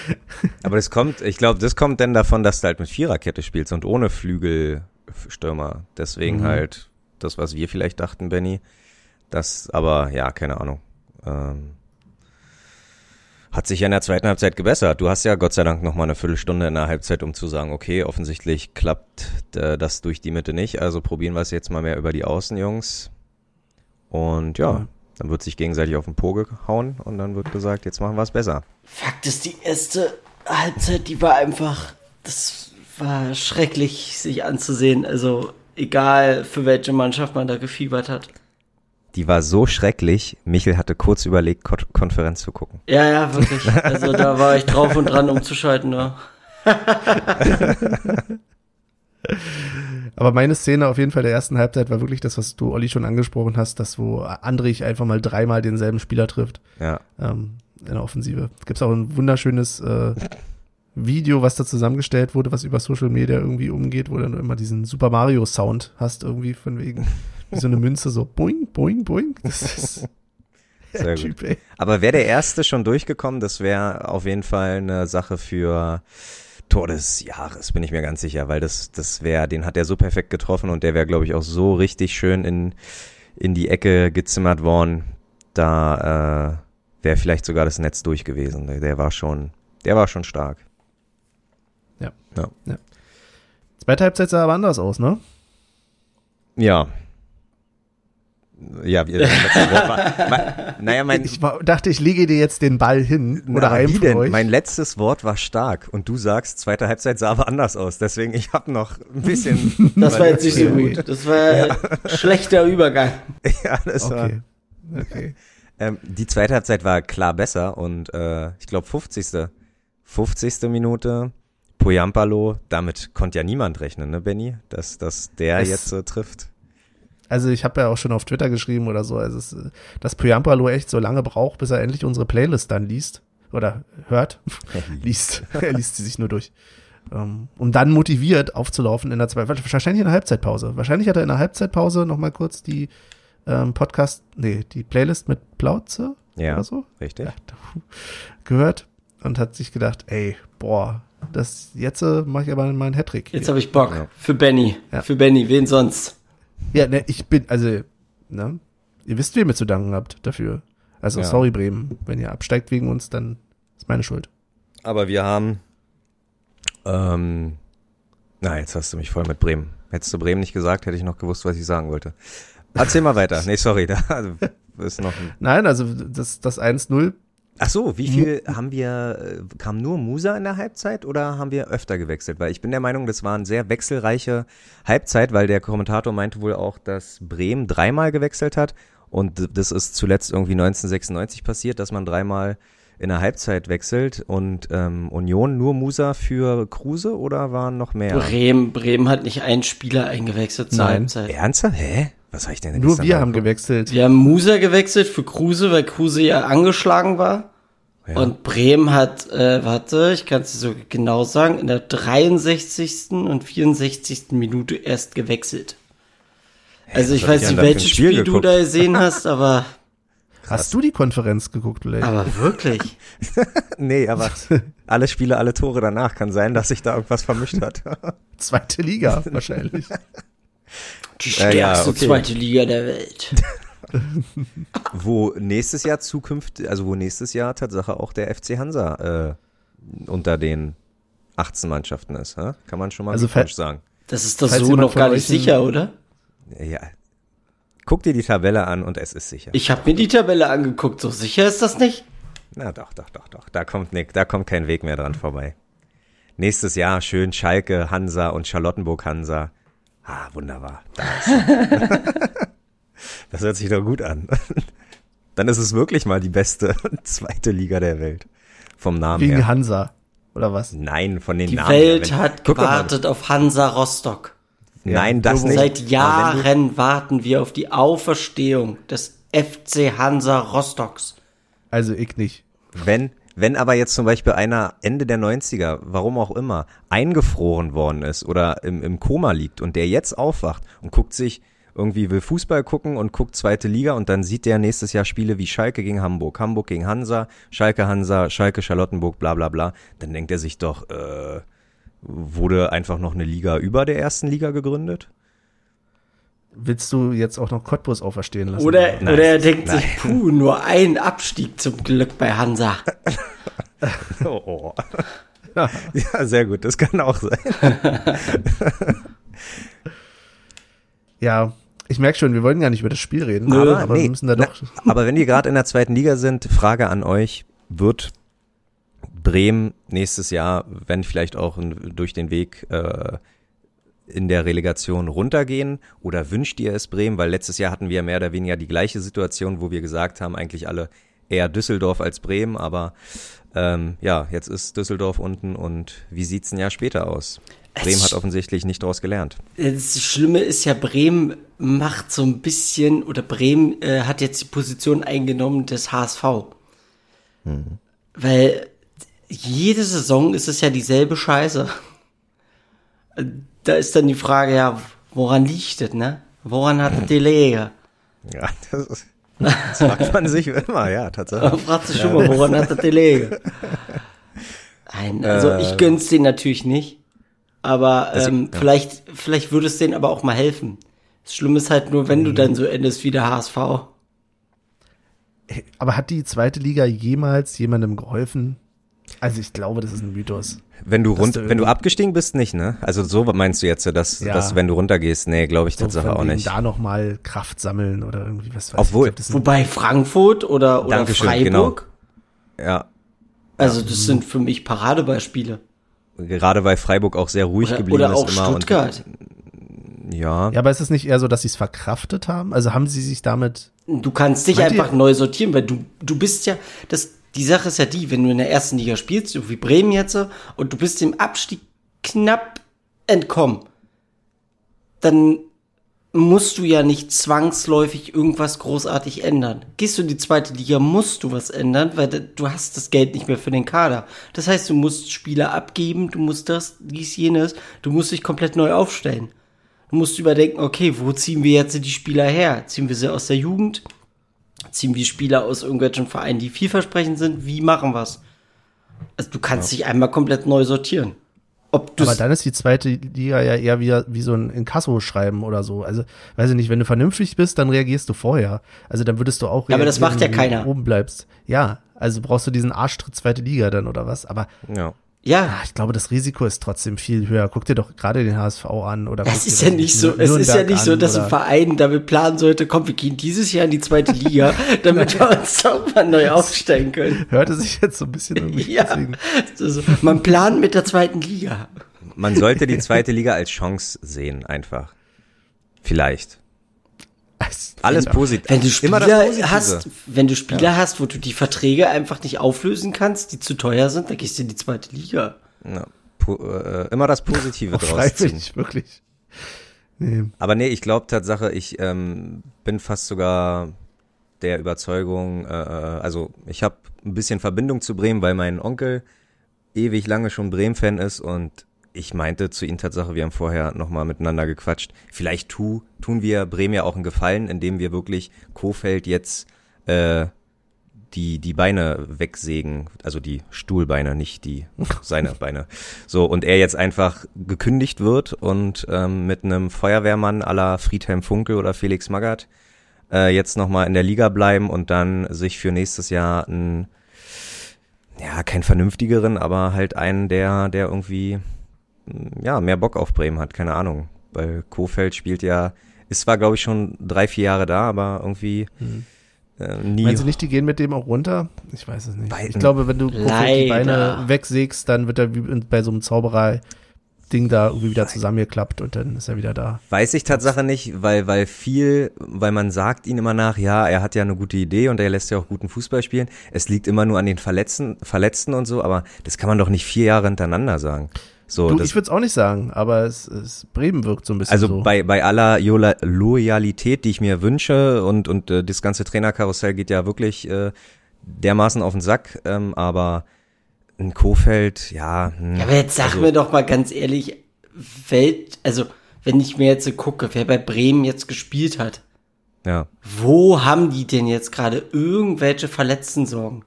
[laughs] Aber das kommt, ich glaube, das kommt denn davon, dass du halt mit Viererkette spielst und ohne Flügelstürmer. Deswegen Mhm. halt das, was wir vielleicht dachten, Benny. Das, aber ja, keine Ahnung. Ähm, hat sich ja in der zweiten Halbzeit gebessert. Du hast ja Gott sei Dank noch mal eine Viertelstunde in der Halbzeit, um zu sagen, okay, offensichtlich klappt äh, das durch die Mitte nicht. Also probieren wir es jetzt mal mehr über die Außen, Jungs. Und ja, Ja. Dann wird sich gegenseitig auf den Po gehauen und dann wird gesagt, jetzt machen wir es besser. Fakt ist, die erste Halbzeit, die war einfach, das war schrecklich sich anzusehen. Also egal, für welche Mannschaft man da gefiebert hat. Die war so schrecklich, Michel hatte kurz überlegt, Ko Konferenz zu gucken. Ja, ja, wirklich. Also da war ich drauf und dran, umzuschalten. Ne? [laughs] Aber meine Szene auf jeden Fall der ersten Halbzeit war wirklich das, was du, Olli, schon angesprochen hast, das, wo Andrich einfach mal dreimal denselben Spieler trifft Ja, ähm, in der Offensive. Gibt es auch ein wunderschönes äh, Video, was da zusammengestellt wurde, was über Social Media irgendwie umgeht, wo dann immer diesen Super Mario Sound hast, irgendwie von wegen, wie so eine Münze, so boing, boing, boing. Das ist [laughs] Sehr gut. Typ, aber wäre der erste schon durchgekommen, das wäre auf jeden Fall eine Sache für Tor des Jahres, bin ich mir ganz sicher, weil das, das wäre, den hat er so perfekt getroffen und der wäre, glaube ich, auch so richtig schön in, in die Ecke gezimmert worden. Da äh, wäre vielleicht sogar das Netz durch gewesen. Der, war schon, der war schon stark. Zweite Halbzeit sah aber anders aus, ne? Ja. Ja, wie, mein letztes Wort war, mein, naja, mein, Ich war, dachte, ich lege dir jetzt den Ball hin Na, oder wie denn? euch. Mein letztes Wort war stark und du sagst, zweite Halbzeit sah aber anders aus. Deswegen, ich habe noch ein bisschen. [laughs] Das war jetzt nicht so Okay. gut. Das war schlechter Übergang. [laughs] ja, das war. okay. Okay. Ähm, die zweite Halbzeit war klar besser und äh, ich glaube 50. 50. Minute. Poyampalo, damit konnte ja niemand rechnen, ne, Benny? Dass, dass der Es- jetzt äh, trifft. Also ich habe ja auch schon auf Twitter geschrieben oder so, also es, äh, dass Pyampalo echt so lange braucht, bis er endlich unsere Playlist dann liest oder hört, [laughs] liest. [laughs] er liest sie sich nur durch. Ähm, um dann motiviert aufzulaufen in der zweiten, wahrscheinlich in der Halbzeitpause. Wahrscheinlich hat er in der Halbzeitpause noch mal kurz die ähm, Podcast, nee, die Playlist mit Plauze Ja, oder so richtig. [laughs] gehört und hat sich gedacht, ey, boah, das jetzt äh, mache ich aber mal einen Hattrick. Jetzt habe ich Bock. Ja. Für Benny. Ja. Für Benny. Wen sonst? Ja, ne, ich bin, also, ne, ihr wisst, wem ihr zu danken habt dafür. Also, Ja. sorry, Bremen. Wenn ihr absteigt wegen uns, dann ist meine Schuld. Aber wir haben, ähm, na, jetzt hast du mich voll mit Bremen. Hättest du Bremen nicht gesagt, hätte ich noch gewusst, was ich sagen wollte. Erzähl mal weiter. Nee, sorry, [laughs] da ist noch ein Nein, also, das, das 1-0, Ach so, wie viel haben wir, äh, kam nur Musa in der Halbzeit oder haben wir öfter gewechselt? Weil ich bin der Meinung, das war eine sehr wechselreiche Halbzeit, weil der Kommentator meinte wohl auch, dass Bremen dreimal gewechselt hat und das ist zuletzt irgendwie 1996 passiert, dass man dreimal in der Halbzeit wechselt und ähm, Union nur Musa für Kruse oder waren noch mehr? Bremen, Bremen hat nicht einen Spieler eingewechselt zur Nein. Halbzeit. Ernsthaft? Hä? Was habe ich denn nur wir haben gewechselt. Wir haben Musa gewechselt für Kruse, weil Kruse ja angeschlagen war. Ja. Und Bremen hat, äh, warte, ich kann es dir so genau sagen, in der 63. und 64. Minute erst gewechselt. Also ich weiß ich nicht, welches Spiel Spiel, du da gesehen [laughs] hast, aber, Hast du die Konferenz geguckt, Blake? aber wirklich. [laughs] Nee, aber alle Spiele, alle Tore danach kann sein, dass sich da irgendwas vermischt hat. [laughs] Zweite Liga wahrscheinlich. Die Ja, stärkste ja, okay. zweite Liga der Welt. [laughs] wo nächstes Jahr zukünftig, also wo nächstes Jahr Tatsache auch der FC Hansa äh, unter den 18 Mannschaften ist, hä? kann man schon mal Also fe- sagen. Das ist doch Falls so noch gar nicht sicher, oder? Ja. Guck dir die Tabelle an und es ist sicher. Ich habe mir die Tabelle angeguckt, so sicher ist das nicht? Na doch, doch, doch, doch. Da kommt Nick, da kommt kein Weg mehr dran vorbei. Nächstes Jahr schön Schalke, Hansa und Charlottenburg Hansa. Ah, wunderbar. Da ist [laughs] das hört sich doch gut an. [laughs] Dann ist es wirklich mal die beste [laughs] zweite Liga der Welt. Vom Namen Wegen her. Hansa. Oder was? Nein, von den Die Namen Welt her. Hat Guck gewartet auf Hansa Rostock. Nein, das nicht. Seit Jahren warten wir auf die Auferstehung des FC Hansa Rostocks. Also ich nicht. du, wenn, wenn aber jetzt zum Beispiel einer Ende der 90er, warum auch immer, eingefroren worden ist oder im, im Koma liegt und der jetzt aufwacht und guckt sich irgendwie will Fußball gucken und guckt zweite Liga und dann sieht der nächstes Jahr Spiele wie Schalke gegen Hamburg, Hamburg gegen Hansa, Schalke Hansa, Schalke Charlottenburg, bla bla bla, dann denkt er sich doch, äh, wurde einfach noch eine Liga über der ersten Liga gegründet? Willst du jetzt auch noch Cottbus auferstehen lassen? Oder, Nein, oder er denkt nein. sich, puh, nur ein Abstieg zum Glück bei Hansa. [laughs] Oh, oh. Ja, sehr gut, das kann auch sein. [laughs] Ja, ich merke schon, wir wollten gar nicht über das Spiel reden, Nö. aber, aber nee, wir müssen da na, doch. aber wenn wir gerade in der zweiten Liga sind, Frage an euch, wird Bremen nächstes Jahr, wenn vielleicht auch durch den Weg äh, in der Relegation runtergehen oder wünscht ihr es Bremen? Weil letztes Jahr hatten wir mehr oder weniger die gleiche Situation, wo wir gesagt haben, eigentlich alle eher Düsseldorf als Bremen, aber ähm, ja, jetzt ist Düsseldorf unten und wie sieht's ein Jahr später aus? Bremen hat offensichtlich nicht daraus gelernt. Das Schlimme ist ja, Bremen macht so ein bisschen, oder Bremen äh, hat jetzt die Position eingenommen des HSV. Weil jede Saison ist es ja dieselbe Scheiße. Da ist dann die Frage, ja, woran liegt das, ne? Woran hat das [clears throat] die Lege? Ja, das, ist, das fragt man sich immer, ja, tatsächlich. fragt sich schon mal, woran hat das die Lege? Nein, also Äh, ich gönn's denen natürlich nicht. Aber ähm, ja. vielleicht, vielleicht würde es denen aber auch mal helfen. Das Schlimme ist halt nur, Mhm. wenn du dann so endest wie der HSV. Aber hat die zweite Liga jemals jemandem geholfen? Also ich glaube, das ist ein Mythos. Wenn du rund, du wenn du abgestiegen bist, nicht, ne? Also so meinst du jetzt, dass, Ja. dass wenn du runtergehst, nee, glaube ich So Tatsache von auch nicht. Da noch mal Kraft sammeln oder irgendwie was weiß Obwohl- ich. glaub, Wobei Frankfurt oder, oder Dankeschön, Freiburg, Ja, also das sind für mich Paradebeispiele. gerade weil Freiburg auch sehr ruhig Oder, geblieben oder ist auch immer Stuttgart. und ja, ja, aber ist es nicht eher so, dass sie es verkraftet haben? Also haben sie sich damit Du kannst dich Meint ihr- einfach neu sortieren, weil du, du bist ja, das, die Sache ist ja die, wenn du in der ersten Liga spielst, so wie Bremen jetzt, und du bist dem Abstieg knapp entkommen, dann musst du ja nicht zwangsläufig irgendwas großartig ändern. Gehst du in die zweite Liga, musst du was ändern, weil du hast das Geld nicht mehr für den Kader. Das heißt, du musst Spieler abgeben, du musst das, dies, jenes, du musst dich komplett neu aufstellen. Du musst überdenken, okay, wo ziehen wir jetzt die Spieler her? Ziehen wir sie aus der Jugend? Ziehen wir Spieler aus irgendwelchen Vereinen, die vielversprechend sind, wie machen wir's? Also du kannst dich einmal komplett neu sortieren. Ob Aber dann ist die zweite Liga ja eher wie, wie so ein Inkasso-Schreiben oder so. Also, weiß ich nicht, wenn du vernünftig bist, dann reagierst du vorher. Also dann würdest du auch Ja, aber das macht ja wenn du keiner. oben bleibst. Ja, also brauchst du diesen Arschtritt zweite Liga dann oder was. Aber Ja. Ja, ah, ich glaube, das Risiko ist trotzdem viel höher. Guck dir doch gerade den HSV an oder es ist ja doch nicht so, es ist ja nicht so, dass ein Verein damit planen sollte, komm, wir gehen dieses Jahr in die zweite Liga, [laughs] damit wir uns auch mal neu aufstellen können. hörte sich jetzt so ein bisschen irgendwie [laughs] Ja, also, man plant mit der zweiten Liga. Man sollte die zweite Liga als Chance sehen, einfach. Vielleicht. Alles positiv. Wenn du Immer das Spieler Positive. hast, wenn du Spieler hast, wo du die Verträge einfach nicht auflösen kannst, die zu teuer sind, dann gehst du in die zweite Liga. Ja, äh, immer das Positive [laughs] Auch draus ziehen. wirklich. Nee. Aber nee, ich glaube Tatsache, ich ähm, bin fast sogar der Überzeugung, äh, äh, also ich habe ein bisschen Verbindung zu Bremen, weil mein Onkel ewig lange schon Bremen-Fan ist und ich meinte zu ihm Tatsache, wir haben vorher nochmal miteinander gequatscht, vielleicht tu, tun wir Bremen ja auch einen Gefallen, indem wir wirklich Kofeld jetzt äh, die, die Beine wegsägen, also die Stuhlbeine, nicht die, [laughs] seine Beine. So, und er jetzt einfach gekündigt wird und ähm, mit einem Feuerwehrmann la Friedhelm Funkel oder Felix Magath äh, jetzt nochmal in der Liga bleiben und dann sich für nächstes Jahr einen, ja, keinen vernünftigeren, aber halt einen, der, der irgendwie, ja, mehr Bock auf Bremen hat, keine Ahnung. Weil Kofeld spielt ja, ist zwar, glaube ich, schon drei, vier Jahre da, aber irgendwie äh, nie Meinst du nicht, die gehen mit dem auch runter? Ich weiß es nicht. Bei- ich glaube, wenn du Kofeld die. Beine wegsägst, dann wird er wie bei so einem Zauberer-Ding da irgendwie wieder zusammengeklappt und dann ist er wieder da. Weiß ich Tatsache nicht, weil, weil viel, weil man sagt ihn immer nach, ja, er hat ja eine gute Idee und er lässt ja auch guten Fußball spielen. Es liegt immer nur an den Verletzten, Verletzten und so, aber das kann man doch nicht vier Jahre hintereinander sagen. So, Du, das, ich würde es auch nicht sagen, aber es, es Bremen wirkt so ein bisschen also so. bei, bei aller Jola- Loyalität, die ich mir wünsche und, und äh, das ganze Trainerkarussell geht ja wirklich äh, dermaßen auf den Sack, ähm, aber ein Kofeld, ja. hm, Ja, aber jetzt sag also- mir doch mal ganz ehrlich, Welt, also wenn ich mir jetzt so gucke, wer bei Bremen jetzt gespielt hat, ja. wo haben die denn jetzt gerade irgendwelche Verletzten-Sorgen?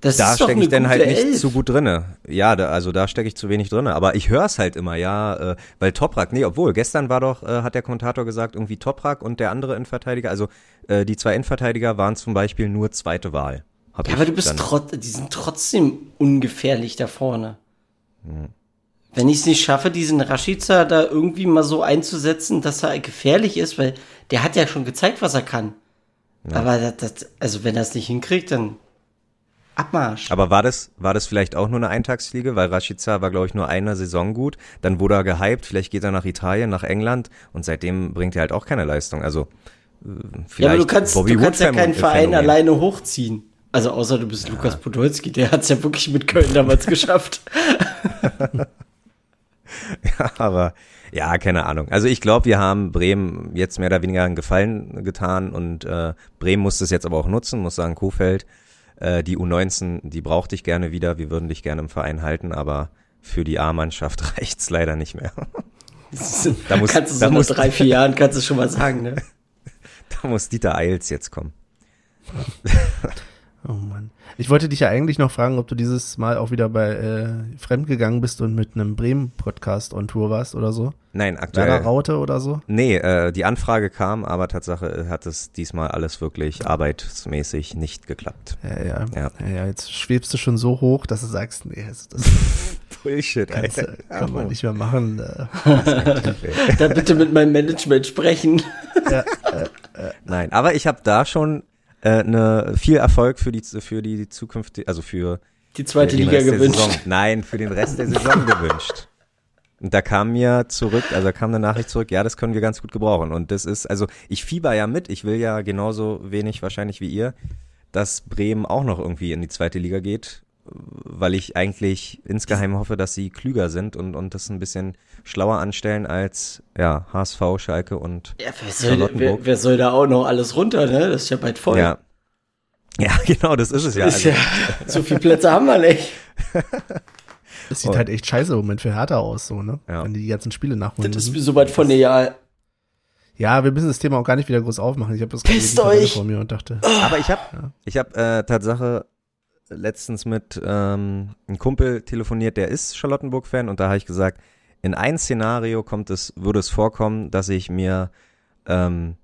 Das da stecke ich dann halt nicht Elf. zu gut drinne. Ja, da, also da stecke ich zu wenig drinne. Aber ich höre es halt immer, ja, äh, weil Toprak, nee, obwohl, gestern war doch, äh, hat der Kommentator gesagt, irgendwie Toprak und der andere Innenverteidiger, also äh, die zwei Innenverteidiger waren zum Beispiel nur zweite Wahl. Ja, aber du bist dann- trotz, die sind trotzdem ungefährlich da vorne. Wenn ich es nicht schaffe, diesen Rashica da irgendwie mal so einzusetzen, dass er gefährlich ist, weil der hat ja schon gezeigt, was er kann. Aber das, das, also wenn er es nicht hinkriegt, dann Abmarsch. Aber war das, war das vielleicht auch nur eine Eintagsfliege? Weil Rashica war, glaube ich, nur eine Saison gut. Dann wurde er gehypt, vielleicht geht er nach Italien, nach England und seitdem bringt er halt auch keine Leistung. Also äh, vielleicht Ja, aber du kannst, Bobby du kannst ja keinen Verein Phänomen. alleine hochziehen. Also außer du bist Lukas Podolski, der hat es ja wirklich mit Köln damals [laughs] geschafft. [laughs] Aber ja, keine Ahnung. Also ich glaube, wir haben Bremen jetzt mehr oder weniger einen Gefallen getan und äh, Bremen muss das jetzt aber auch nutzen, muss sagen, Kofeld, äh, die U19, die braucht dich gerne wieder, wir würden dich gerne im Verein halten, aber für die A-Mannschaft [laughs] reicht's leider nicht mehr. [laughs] Da muss- kannst du so da nach muss- drei, vier Jahren kannst du schon mal sagen, ne? [laughs] Da muss Dieter Eils jetzt kommen. Oh Mann. Ich wollte dich ja eigentlich noch fragen, ob du dieses Mal auch wieder bei äh, Fremdgegangen bist und mit einem Bremen-Podcast on Tour warst oder so. Nein, Werner aktuell. Raute oder so. Nee, äh, die Anfrage kam, aber Tatsache hat es diesmal alles wirklich arbeitsmäßig nicht geklappt. Ja, ja. Ja. ja. ja jetzt schwebst du schon so hoch, dass du sagst, nee, das, das [laughs] Bullshit, kannst, du- kann man nicht mehr machen. Äh, Da bitte mit meinem Management sprechen. Nein, aber ich habe da schon äh, ne, viel Erfolg für die für die Zukunft, also für Die zweite den Liga Rest gewünscht. Nein, für den Rest der Saison [laughs] gewünscht. Und da kam mir zurück, also kam eine Nachricht zurück, ja, das können wir ganz gut gebrauchen. Und das ist, also ich fieber ja mit, ich will ja genauso wenig wahrscheinlich wie ihr, dass Bremen auch noch irgendwie in die zweite Liga geht, weil ich eigentlich insgeheim hoffe, dass sie klüger sind und, und das ein bisschen schlauer anstellen als ja, HSV, Schalke und Ja, wer soll, wer, wer soll da auch noch alles runter, ne? Das ist ja bald voll. ja. Ja, [laughs] genau, das ist es ja. ist ja [laughs] so viele Plätze haben wir nicht. [laughs] das sieht Oh. halt echt scheiße im Moment für Hertha aus, so, ne? Ja. Wenn die die ganzen Spiele nachholen Das ist so weit von der Jahr. Ja, wir müssen das Thema auch gar nicht wieder groß aufmachen. Ich habe das gerade vor mir und dachte, Aber ich habe ich hab, äh, Tatsache letztens mit ähm, einem Kumpel telefoniert, der ist Charlottenburg-Fan und da habe ich gesagt, in ein Szenario kommt es, würde es vorkommen, dass ich mir, ähm,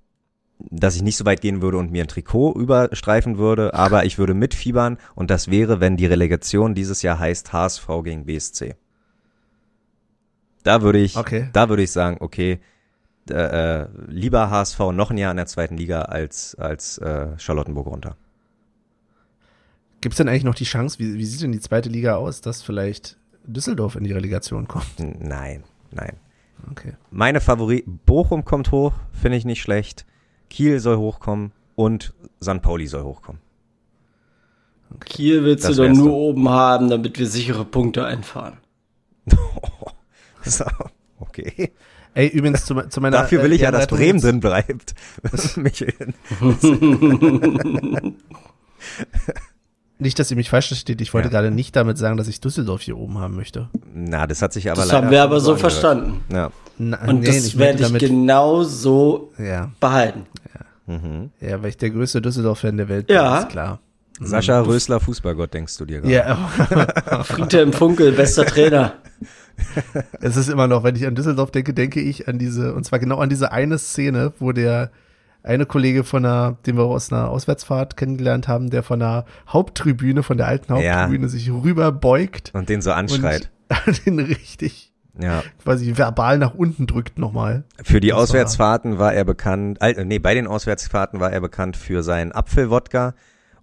dass ich nicht so weit gehen würde und mir ein Trikot überstreifen würde, aber ich würde mitfiebern und das wäre, wenn die Relegation dieses Jahr heißt HSV gegen BSC. Da würde ich, Okay. da würde ich sagen, okay, äh, äh, lieber HSV noch ein Jahr in der zweiten Liga als als äh, Charlottenburg runter. Gibt es denn eigentlich noch die Chance, wie, wie sieht denn die zweite Liga aus, dass vielleicht Düsseldorf in die Relegation kommt? Nein, nein. Okay. Meine Favorit, Bochum kommt hoch, finde ich nicht schlecht. Kiel soll hochkommen und St. Pauli soll hochkommen. Kiel willst Das du doch nur doch. oben haben, damit wir sichere Punkte einfahren. [laughs] so, okay. Ey, übrigens zu, zu meiner. Dafür will äh, ich ja, dass Bremen drin bleibt. [laughs] [laughs] Michael. Nicht, dass ihr mich falsch versteht. Ich wollte Ja. gerade nicht damit sagen, dass ich Düsseldorf hier oben haben möchte. Na, das hat sich aber Das leider haben wir aber so angehört. verstanden. Ja. Na, Und nee, das ich werde ich genau so Ja, behalten. Mhm. ja, weil ich der größte Düsseldorf-Fan der Welt Ja. bin, ist klar. Sascha Rösler, Fußballgott, denkst du dir gerade? Ja, [laughs] Friedhelm Funkel, bester Trainer. es ist immer noch, wenn ich an Düsseldorf denke, denke ich an diese, und zwar genau an diese eine Szene, wo der eine Kollege von einer, den wir aus einer Auswärtsfahrt kennengelernt haben, der von der Haupttribüne, von der alten Ja. Haupttribüne sich rüber beugt Und den so anschreit. und [laughs] den richtig Ja. quasi verbal nach unten drückt nochmal. Für die Das Auswärtsfahrten war er bekannt, äh, nee, bei den Auswärtsfahrten war er bekannt für seinen Apfelwodka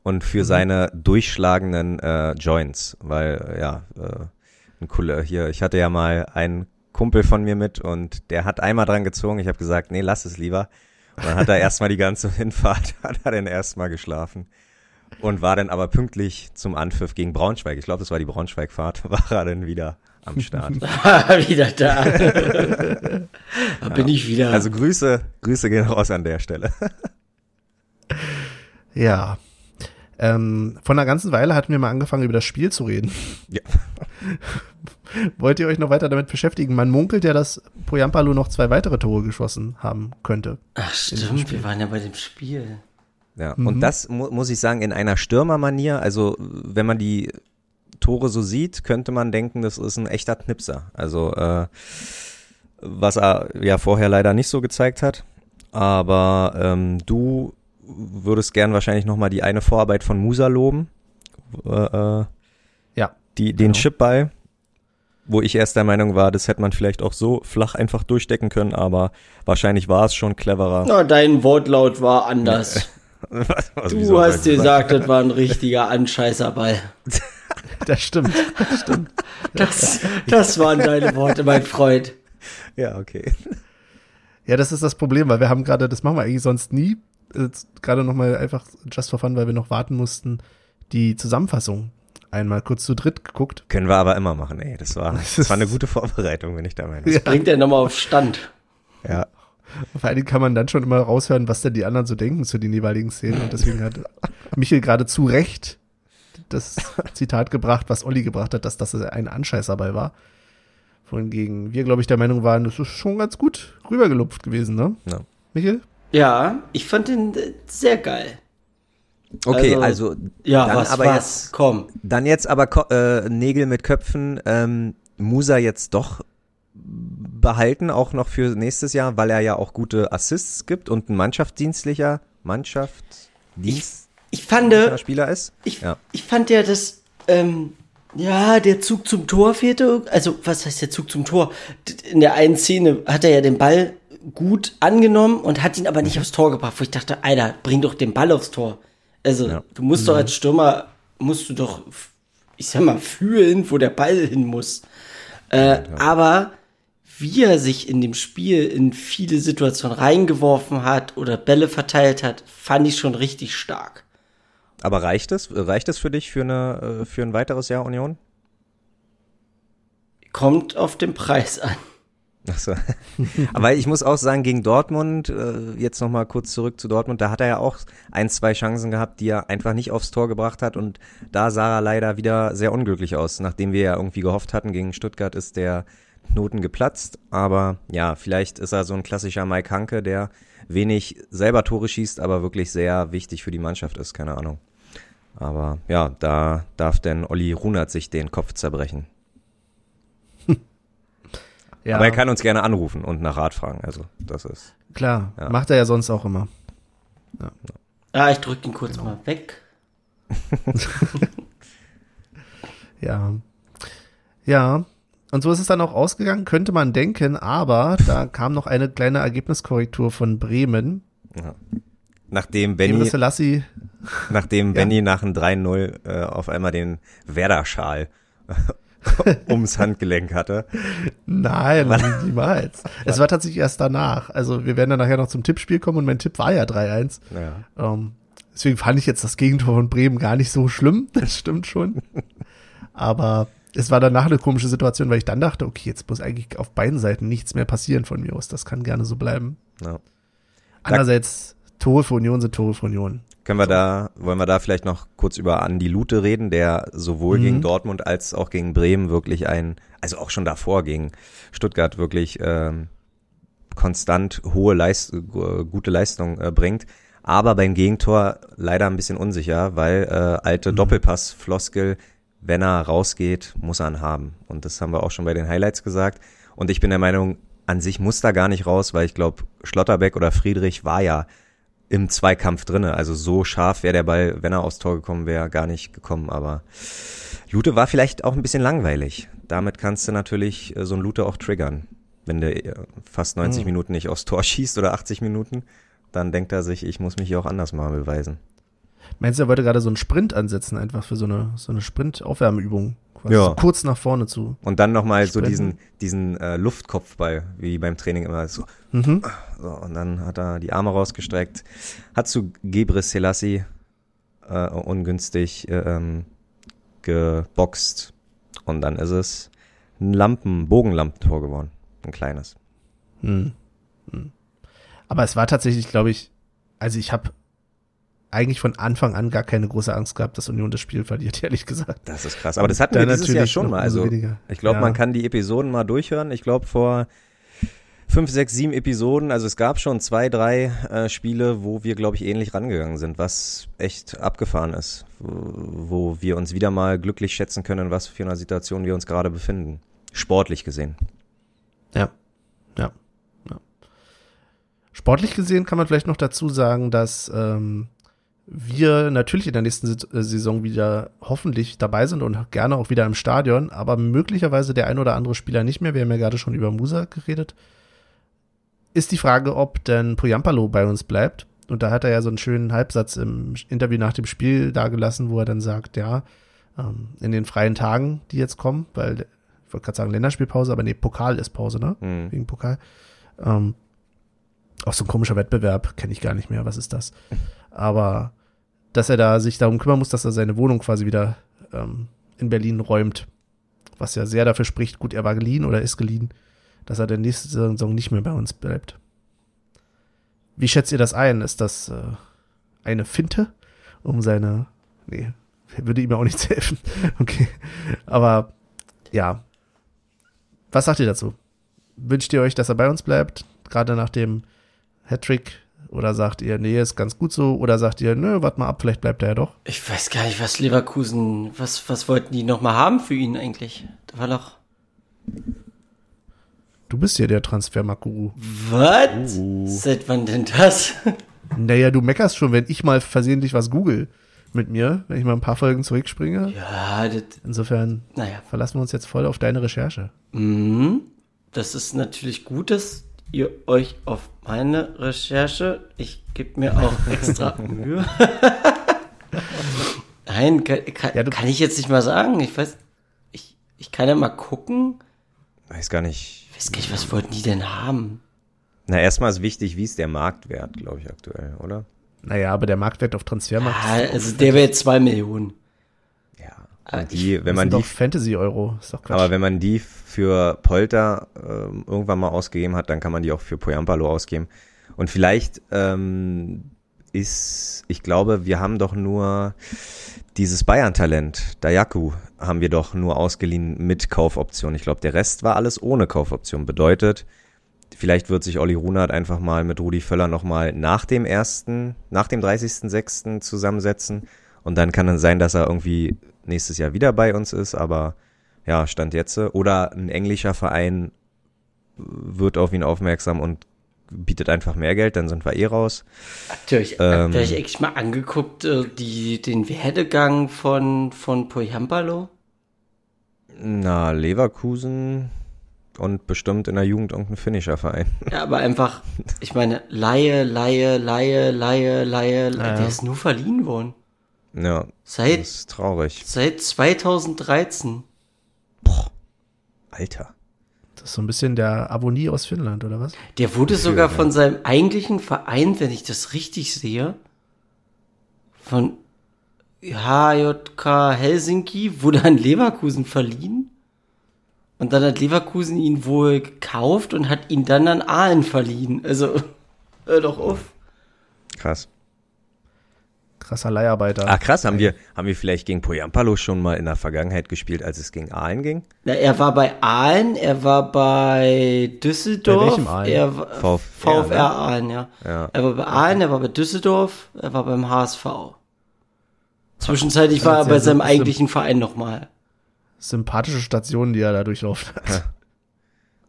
und Mhm. für seine durchschlagenden äh, Joints, weil ja, äh, ein cooler hier, ich hatte ja mal einen Kumpel von mir mit und der hat einmal dran gezogen, ich habe gesagt, nee, lass es lieber. Dann hat er erstmal die ganze [laughs] Hinfahrt, hat er dann erstmal geschlafen und war dann aber pünktlich zum Anpfiff gegen Braunschweig, ich glaube, das war die Braunschweig-Fahrt, [laughs] war er dann wieder am Start. [laughs] wieder da. da bin ich wieder. Also Grüße, Grüße gehen raus an der Stelle. Ja. Ähm, von einer ganzen Weile hatten wir mal angefangen, über das Spiel zu reden. Ja. Wollt ihr euch noch weiter damit beschäftigen? Man munkelt ja, dass Poyampalo noch zwei weitere Tore geschossen haben könnte. Ach stimmt, wir waren ja bei dem Spiel. Ja, Mhm. und das mu muss ich sagen, in einer Stürmermanier, also wenn man die Tore so sieht, könnte man denken, das ist ein echter Knipser. Also äh, was er ja vorher leider nicht so gezeigt hat. Aber ähm, du würdest gern wahrscheinlich nochmal die eine Vorarbeit von Musa loben. Äh, äh, Ja. die, den Genau. Chipball, wo ich erst der Meinung war, das hätte man vielleicht auch so flach einfach durchdecken können, aber wahrscheinlich war es schon cleverer. Na, dein Wortlaut war anders. [laughs] Was- was- Du hast sagen? gesagt, das war ein richtiger Anscheißerball. [laughs] Das stimmt. Das stimmt. Das, das waren deine Worte, mein Freund. Ja, okay. Ja, das ist das Problem, weil wir haben gerade, das machen wir eigentlich sonst nie, jetzt gerade nochmal einfach just for fun, weil wir noch warten mussten, die Zusammenfassung einmal kurz zu dritt geguckt. Können wir aber immer machen, ey. Das war, das war eine gute Vorbereitung, wenn ich da meine. Ja. Bringt er nochmal auf Stand. Ja. Vor allen Dingen kann man dann schon immer raushören, was denn die anderen so denken zu den jeweiligen Szenen. Und deswegen hat Michael gerade zu Recht das Zitat gebracht, was Olli gebracht hat, dass das ein Anscheißerball war. Wohingegen wir, glaube ich, der Meinung waren, das ist schon ganz gut rübergelupft gewesen, ne? Ja. Michael? Ja, ich fand den sehr geil. Okay, Also, also, Ja, Dann was, aber was? jetzt- Komm. dann jetzt aber äh, Nägel mit Köpfen. Ähm, Musa jetzt doch behalten, auch noch für nächstes Jahr, weil er ja auch gute Assists gibt und ein Mannschaftsdienstlicher, Mannschaftsdienstlicher Ich fand, Spieler ist. ich, Ja. ich fand ja, dass, ähm, ja, der Zug zum Tor fehlte. Also, was heißt der Zug zum Tor? In der einen Szene hat er ja den Ball gut angenommen und hat ihn aber Mhm. nicht aufs Tor gebracht, wo ich dachte, Alter, bring doch den Ball aufs Tor. Also, Ja. du musst doch als Stürmer, musst du doch, ich sag mal, fühlen, wo der Ball hin muss. Äh, Aber wie er sich in dem Spiel in viele Situationen reingeworfen hat oder Bälle verteilt hat, fand ich schon richtig stark. Aber reicht es? Reicht es für dich für eine äh, für ein weiteres Jahr Union? Kommt auf den Preis an. Ach so. [laughs] Aber ich muss auch sagen, gegen Dortmund, äh, jetzt nochmal kurz zurück zu Dortmund, da hat er ja auch ein, zwei Chancen gehabt, die er einfach nicht aufs Tor gebracht hat und da sah er leider wieder sehr unglücklich aus. Nachdem wir ja irgendwie gehofft hatten, gegen Stuttgart ist der Knoten geplatzt. Aber ja, vielleicht ist er so ein klassischer Mike Hanke, der wenig selber Tore schießt, aber wirklich sehr wichtig für die Mannschaft ist. Keine Ahnung. Aber ja, da darf denn Olli Runert sich den Kopf zerbrechen. Ja. Aber er kann uns gerne anrufen und nach Rat fragen. Also, das ist. Klar, ja. macht er ja sonst auch immer. Ja, ja ich drücke ihn kurz genau. mal weg. [laughs] ja. Ja. Und so ist es dann auch ausgegangen, könnte man denken, aber da kam noch eine kleine Ergebniskorrektur von Bremen. Ja. Nachdem Benny, Selassie, nachdem [laughs] Benny ja. nach einem 3-0 äh, auf einmal den Werder-Schal [laughs] ums Handgelenk hatte. Nein, [laughs] niemals. es war tatsächlich erst danach. Also wir werden dann nachher noch zum Tippspiel kommen und mein Tipp war ja 3-1. Ja. Ähm, deswegen fand ich jetzt das Gegentor von Bremen gar nicht so schlimm. [laughs] Das stimmt schon. Aber es war danach eine komische Situation, weil ich dann dachte, okay, jetzt muss eigentlich auf beiden Seiten nichts mehr passieren von mir aus. Das kann gerne so bleiben. Ja. Andererseits, Tore für Union sind Tore für Union. Können wir da, wollen wir da vielleicht noch kurz über Andi Lute reden, der sowohl mhm. gegen Dortmund als auch gegen Bremen wirklich ein, also auch schon davor gegen Stuttgart wirklich ähm, konstant hohe Leist, gute Leistung äh, bringt. Aber beim Gegentor leider ein bisschen unsicher, weil äh, alte mhm. Doppelpass-Floskel, wenn er rausgeht, muss er ihn haben. Und das haben wir auch schon bei den Highlights gesagt. Und ich bin der Meinung, an sich muss da gar nicht raus, weil ich glaube, Schlotterbeck oder Friedrich war ja im Zweikampf drinne. Also so scharf wäre der Ball, wenn er aufs Tor gekommen wäre, gar nicht gekommen. Aber Lute war vielleicht auch ein bisschen langweilig. Damit kannst du natürlich äh, so ein Lute auch triggern. Wenn der äh, fast 90 mhm. Minuten nicht aufs Tor [laughs] schießt oder 80 Minuten, dann denkt er sich, ich muss mich hier auch anders mal beweisen. Meinst du, er wollte gerade so einen Sprint ansetzen, einfach für so eine, so eine Sprint-Aufwärmübung? ja. So kurz nach vorne zu. Und dann nochmal so diesen, diesen äh, Luftkopfball, wie beim Training immer so. Mhm. so. Und dann hat er die Arme rausgestreckt, hat zu Gebre Selassie äh, ungünstig äh, ähm, geboxt. Und dann ist es ein Lampen, Bogenlampentor geworden. Ein kleines. Hm. Hm. Aber es war tatsächlich, glaube ich, also ich habe eigentlich von Anfang an gar keine große Angst gehabt, dass Union das Spiel verliert, [laughs] ehrlich gesagt. Das ist krass. Aber das hatten wir dieses Jahr schon mal. Also ich glaube, ja. man kann die Episoden mal durchhören. Ich glaube, vor fünf, sechs, sieben Episoden, also es gab schon zwei, drei äh, Spiele, wo wir, glaube ich, ähnlich rangegangen sind, was echt abgefahren ist, wo, wo wir uns wieder mal glücklich schätzen können, was für eine Situation wir uns gerade befinden. Sportlich gesehen. Ja. Ja. ja. Sportlich gesehen kann man vielleicht noch dazu sagen, dass ähm, wir natürlich in der nächsten äh, Saison wieder hoffentlich dabei sind und gerne auch wieder im Stadion, aber möglicherweise der ein oder andere Spieler nicht mehr. Wir haben ja gerade schon über Musa geredet. Ist die Frage, ob denn Poyampalo bei uns bleibt. Und da hat er ja so einen schönen Halbsatz im Interview nach dem Spiel dagelassen, wo er dann sagt, ja, ähm, in den freien Tagen, die jetzt kommen, weil ich wollte gerade sagen Länderspielpause, aber nee, Pokal ist Pause, ne? Mhm. Wegen Pokal. Ähm, auch so ein komischer Wettbewerb, kenne ich gar nicht mehr, was ist das? [laughs] Aber dass er da sich darum kümmern muss, dass er seine Wohnung quasi wieder ähm, in Berlin räumt. Was ja sehr dafür spricht, gut, er war geliehen oder ist geliehen, dass er der nächste Saison nicht mehr bei uns bleibt. Wie schätzt ihr das ein? Ist das äh, eine Finte, um seine. Nee, würde ihm auch nichts [laughs] helfen. okay. Aber ja. Was sagt ihr dazu? Wünscht ihr euch, dass er bei uns bleibt? Gerade nach dem Hattrick oder sagt ihr, nee, ist ganz gut so? Oder sagt ihr, nö, warte mal ab, vielleicht bleibt er ja doch? Ich weiß gar nicht, was Leverkusen, was, was wollten die nochmal haben für ihn eigentlich? Da war doch. Du bist ja der Transfermarkt-Guru. Was? Uh. Seit wann denn das? [laughs] Naja, du meckerst schon, wenn ich mal versehentlich was google mit mir, wenn ich mal ein paar Folgen zurückspringe. Ja, das, Insofern naja. verlassen wir uns jetzt voll auf deine Recherche. Mhm. Das ist natürlich gut, dass ihr euch auf meine Recherche, ich gebe mir auch [laughs] extra Mühe. [laughs] Nein, kann, kann, ja, kann, ich jetzt nicht mal sagen. Ich weiß, ich, ich kann ja mal gucken. Weiß gar nicht. Ich weiß gar nicht, was wollten die denn haben? Na, erstmal ist wichtig, wie ist der Marktwert, glaube ich, aktuell, oder? Naja, aber der Marktwert auf Transfermarkt. Ja, also der wäre zwei Millionen. Und ah, die, wenn man die Fantasy Euro, ist doch Quatsch. Aber wenn man die für Polter ähm, irgendwann mal ausgegeben hat, dann kann man die auch für Poyampalo ausgeben. Und vielleicht ähm, ist, ich glaube, wir haben doch nur dieses Bayern-Talent, Dayaku, haben wir doch nur ausgeliehen mit Kaufoption. Ich glaube, der Rest war alles ohne Kaufoption. Bedeutet, vielleicht wird sich Olli Runert einfach mal mit Rudi Völler nochmal nach dem ersten, nach dem 30.06. zusammensetzen. Und dann kann es sein, dass er irgendwie nächstes Jahr wieder bei uns ist, aber ja, Stand jetzt. Oder ein englischer Verein wird auf ihn aufmerksam und bietet einfach mehr Geld, dann sind wir eh raus. Habt ihr euch, Ähm. habt ihr euch eigentlich mal angeguckt, äh, die, den Werdegang von, von Poyampalo? Na, Leverkusen und bestimmt in der Jugend irgendein finnischer Verein. Ja, aber einfach, ich meine, Laie, Laie, Laie, Laie, Laie, Ja. der ist nur verliehen worden. Ja, das Seit, ist traurig. seit 2013. Alter. Das ist so ein bisschen der Abonie aus Finnland, oder was? Der wurde sogar von seinem eigentlichen Verein, wenn ich das richtig sehe, von HJK Helsinki, wurde an Leverkusen verliehen. Und dann hat Leverkusen ihn wohl gekauft und hat ihn dann an Aalen verliehen. Also, hör doch auf. Krass. Krasser Leiharbeiter. Ach krass, haben wir, haben wir vielleicht gegen Poyampalo schon mal in der Vergangenheit gespielt, als es gegen Aalen ging? Na, er war bei Aalen, er war bei Düsseldorf. Bei welchem Aalen? Er war, VfR, VfR ne? Aalen, ja. Ja. Er war bei Aalen, er war bei Düsseldorf, er war beim HSV. Zwischenzeitlich war er bei seinem eigentlichen Verein nochmal. Sympathische Stationen, die er da durchlaufen hat.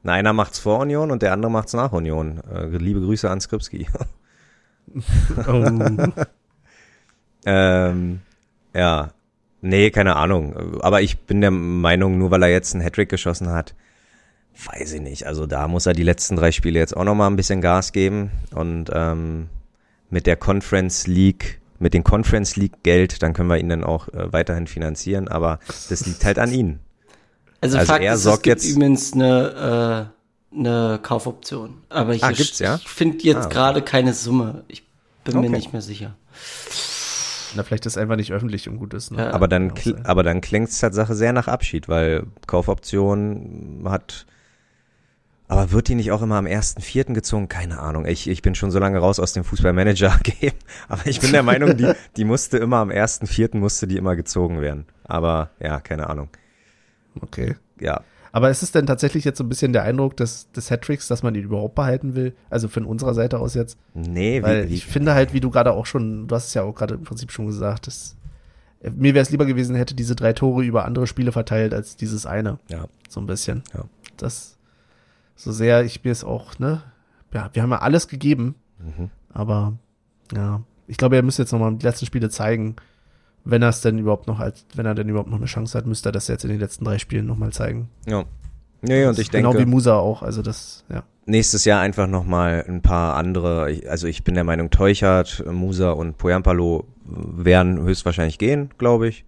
Na, einer macht's vor Union und der andere macht's nach Union. Äh, liebe Grüße an Skripski. [laughs] Oh. [laughs] ähm, ja. Nee, keine Ahnung. Aber ich bin der Meinung, nur weil er jetzt einen Hattrick geschossen hat, weiß ich nicht. Also da muss er die letzten drei Spiele jetzt auch nochmal ein bisschen Gas geben. Und ähm, mit der Conference League, mit dem Conference League Geld, dann können wir ihn dann auch äh, weiterhin finanzieren. Aber das liegt halt an ihn. Also, Also Fakt er ist, es sorgt gibt jetzt- übrigens eine, äh, eine Kaufoption. Aber ich, Ah, gibt's, ja? ich finde jetzt Ah, okay. gerade keine Summe. Ich bin mir Okay. nicht mehr sicher. Na, vielleicht ist es einfach nicht öffentlich und gut ist. Ne? Ja. Aber dann, aber dann klingt's Tatsache sehr nach Abschied, weil Kaufoption hat. Aber wird die nicht auch immer am ersten Vierten gezogen? Keine Ahnung. Ich, ich bin schon so lange raus aus dem Fußballmanager-Game. [laughs] Aber ich bin der Meinung, die, die musste immer am ersten Vierten musste die immer gezogen werden. Aber ja, keine Ahnung. Okay. Ja. Aber ist es denn tatsächlich jetzt so ein bisschen der Eindruck des, des Hattricks, dass man ihn überhaupt behalten will? Also von unserer Seite aus jetzt? Nee, Weil wie, wie, ich finde halt, wie du gerade auch schon, du hast es ja auch gerade im Prinzip schon gesagt, dass, äh, mir wäre es lieber gewesen, hätte diese drei Tore über andere Spiele verteilt als dieses eine. ja. So ein bisschen. Ja. Das, so sehr ich mir es auch, ne? Ja, wir haben ja alles gegeben, Mhm. aber ja, ich glaube, er müsste jetzt nochmal die letzten Spiele zeigen, wenn er es denn überhaupt noch als, wenn er denn überhaupt noch eine Chance hat, müsste er das jetzt in den letzten drei Spielen nochmal zeigen. ja. Nee, und ich genau denke. wie Musa auch, also das, ja. nächstes Jahr einfach nochmal ein paar andere, also ich bin der Meinung, Teuchert, Musa und Poyampalo werden höchstwahrscheinlich gehen, glaube ich.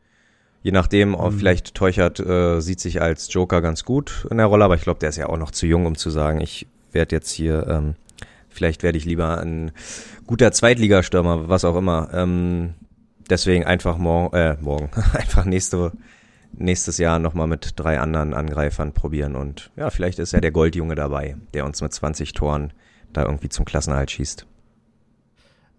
Je nachdem, auch vielleicht Teuchert äh, sieht sich als Joker ganz gut in der Rolle, aber ich glaube, der ist ja auch noch zu jung, um zu sagen, ich werde jetzt hier, ähm, vielleicht werde ich lieber ein guter Zweitligastürmer, was auch immer. Ähm, deswegen einfach morgen, äh, morgen, [laughs] einfach nächste nächstes Jahr nochmal mit drei anderen Angreifern probieren und ja, vielleicht ist ja der Goldjunge dabei, der uns mit 20 Toren da irgendwie zum Klassenerhalt schießt.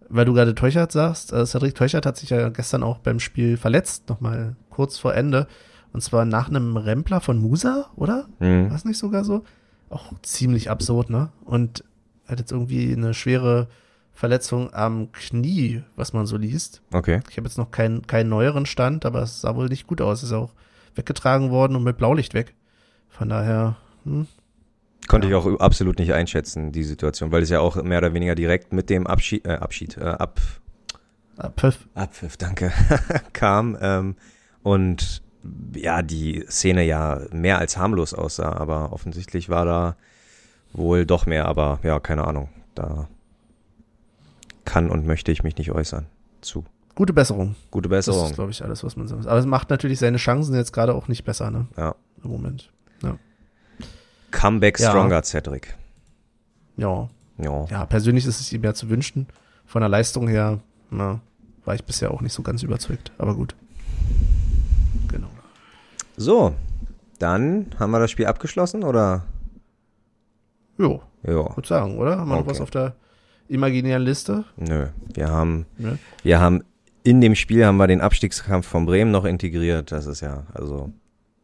Weil du gerade Teuchert sagst, äh, Cedric Teuchert hat sich ja gestern auch beim Spiel verletzt, nochmal kurz vor Ende. Und zwar nach einem Rempler von Musa, oder? Mhm. War es nicht sogar so? Auch ziemlich absurd, ne? Und hat jetzt irgendwie eine schwere Verletzung am Knie, was man so liest. Okay. Ich habe jetzt noch keinen keinen neueren Stand, aber es sah wohl nicht gut aus. Ist auch weggetragen worden und mit Blaulicht weg. Von daher, hm, Konnte ich auch absolut nicht einschätzen, die Situation, weil es ja auch mehr oder weniger direkt mit dem Abschied, äh, Abschied, äh, Ab, ah, Pfiff. Abpfiff, danke, [laughs] kam. Ähm, und ja, die Szene ja mehr als harmlos aussah, aber offensichtlich war da wohl doch mehr, aber ja, keine Ahnung. Da kann und möchte ich mich nicht äußern zu. Gute Besserung. Gute Das Besserung. ist, glaube ich, alles, was man sagen muss. Aber es macht natürlich seine Chancen jetzt gerade auch nicht besser, ne? Ja. Im Moment. Comeback Ja. stronger, Cedric. Ja. Ja. Ja, persönlich ist es ihm ja zu wünschen. Von der Leistung her, na, war ich bisher auch nicht so ganz überzeugt. Aber gut. Genau. So, dann haben wir das Spiel abgeschlossen oder? Jo, Ja. würde sagen, oder? Haben wir noch Okay. was auf der imaginären Liste? Nö, wir haben, Nö. wir haben in dem Spiel haben wir den Abstiegskampf von Bremen noch integriert. Das ist ja, also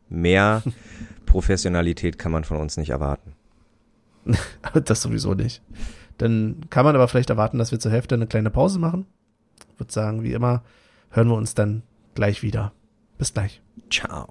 mehr [laughs] Professionalität kann man von uns nicht erwarten. [laughs] das sowieso nicht. Dann kann man aber vielleicht erwarten, dass wir zur Hälfte eine kleine Pause machen. Ich würde sagen, wie immer, hören wir uns dann gleich wieder. Bis gleich. Ciao.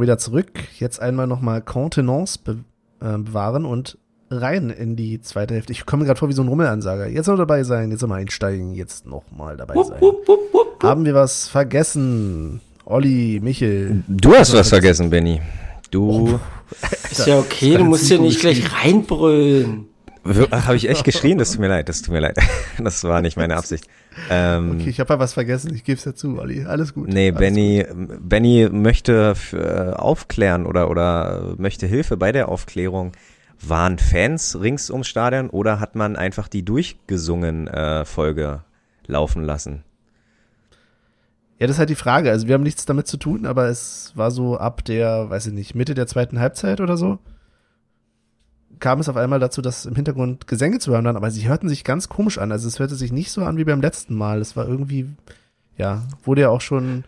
Wir wieder zurück. Jetzt einmal nochmal Contenance be äh, bewahren und rein in die zweite Hälfte. Ich komme gerade vor wie so ein Rummelansager. Jetzt noch dabei sein, jetzt nochmal einsteigen, jetzt nochmal dabei sein. Wupp, wupp, wupp. Haben wir was vergessen? Olli, Michel. Du hast was vergessen, Benny. Du, Ist ja okay, du musst hier nicht gleich reinbrüllen. ach, habe ich echt geschrien? Das tut mir leid, das tut mir leid. [laughs] Das war nicht meine Absicht. Ähm, Okay, ich habe ja was vergessen, ich gebe es ja zu, Olli. Alles gut. Nee, Alles Benny, Benny möchte äh, aufklären oder, oder möchte Hilfe bei der Aufklärung. Waren Fans rings ums Stadion oder hat man einfach die durchgesungen äh, Folge laufen lassen? Ja, das ist halt die Frage. Also wir haben nichts damit zu tun, aber es war so ab der, weiß ich nicht, Mitte der zweiten Halbzeit oder so, kam es auf einmal dazu, dass im Hintergrund Gesänge zu hören waren, aber sie hörten sich ganz komisch an. Also es hörte sich nicht so an wie beim letzten Mal. Es war irgendwie, ja, wurde ja auch schon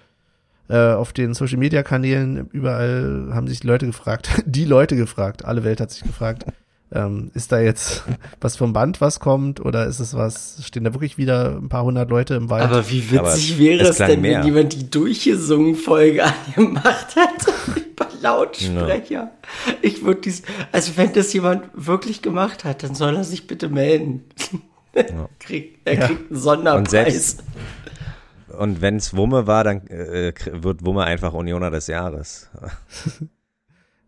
äh, auf den Social Media Kanälen überall haben sich Leute gefragt, [laughs] die Leute gefragt, alle Welt hat sich gefragt, ähm, ist da jetzt [laughs] was vom Band, was kommt, oder ist es was, stehen da wirklich wieder ein paar hundert Leute im Wald? Aber wie Aber witzig wäre es denn, mehr. wenn jemand die durchgesungen Folge [laughs] angemacht hätte Lautsprecher? Ich würde dies, also wenn das jemand wirklich gemacht hat, dann soll er sich bitte melden. [laughs] Krieg, er Ja. kriegt einen Sonderpreis. Und selbst- Und wenn's Wumme war, dann äh, wird Wumme einfach Unioner des Jahres. [laughs]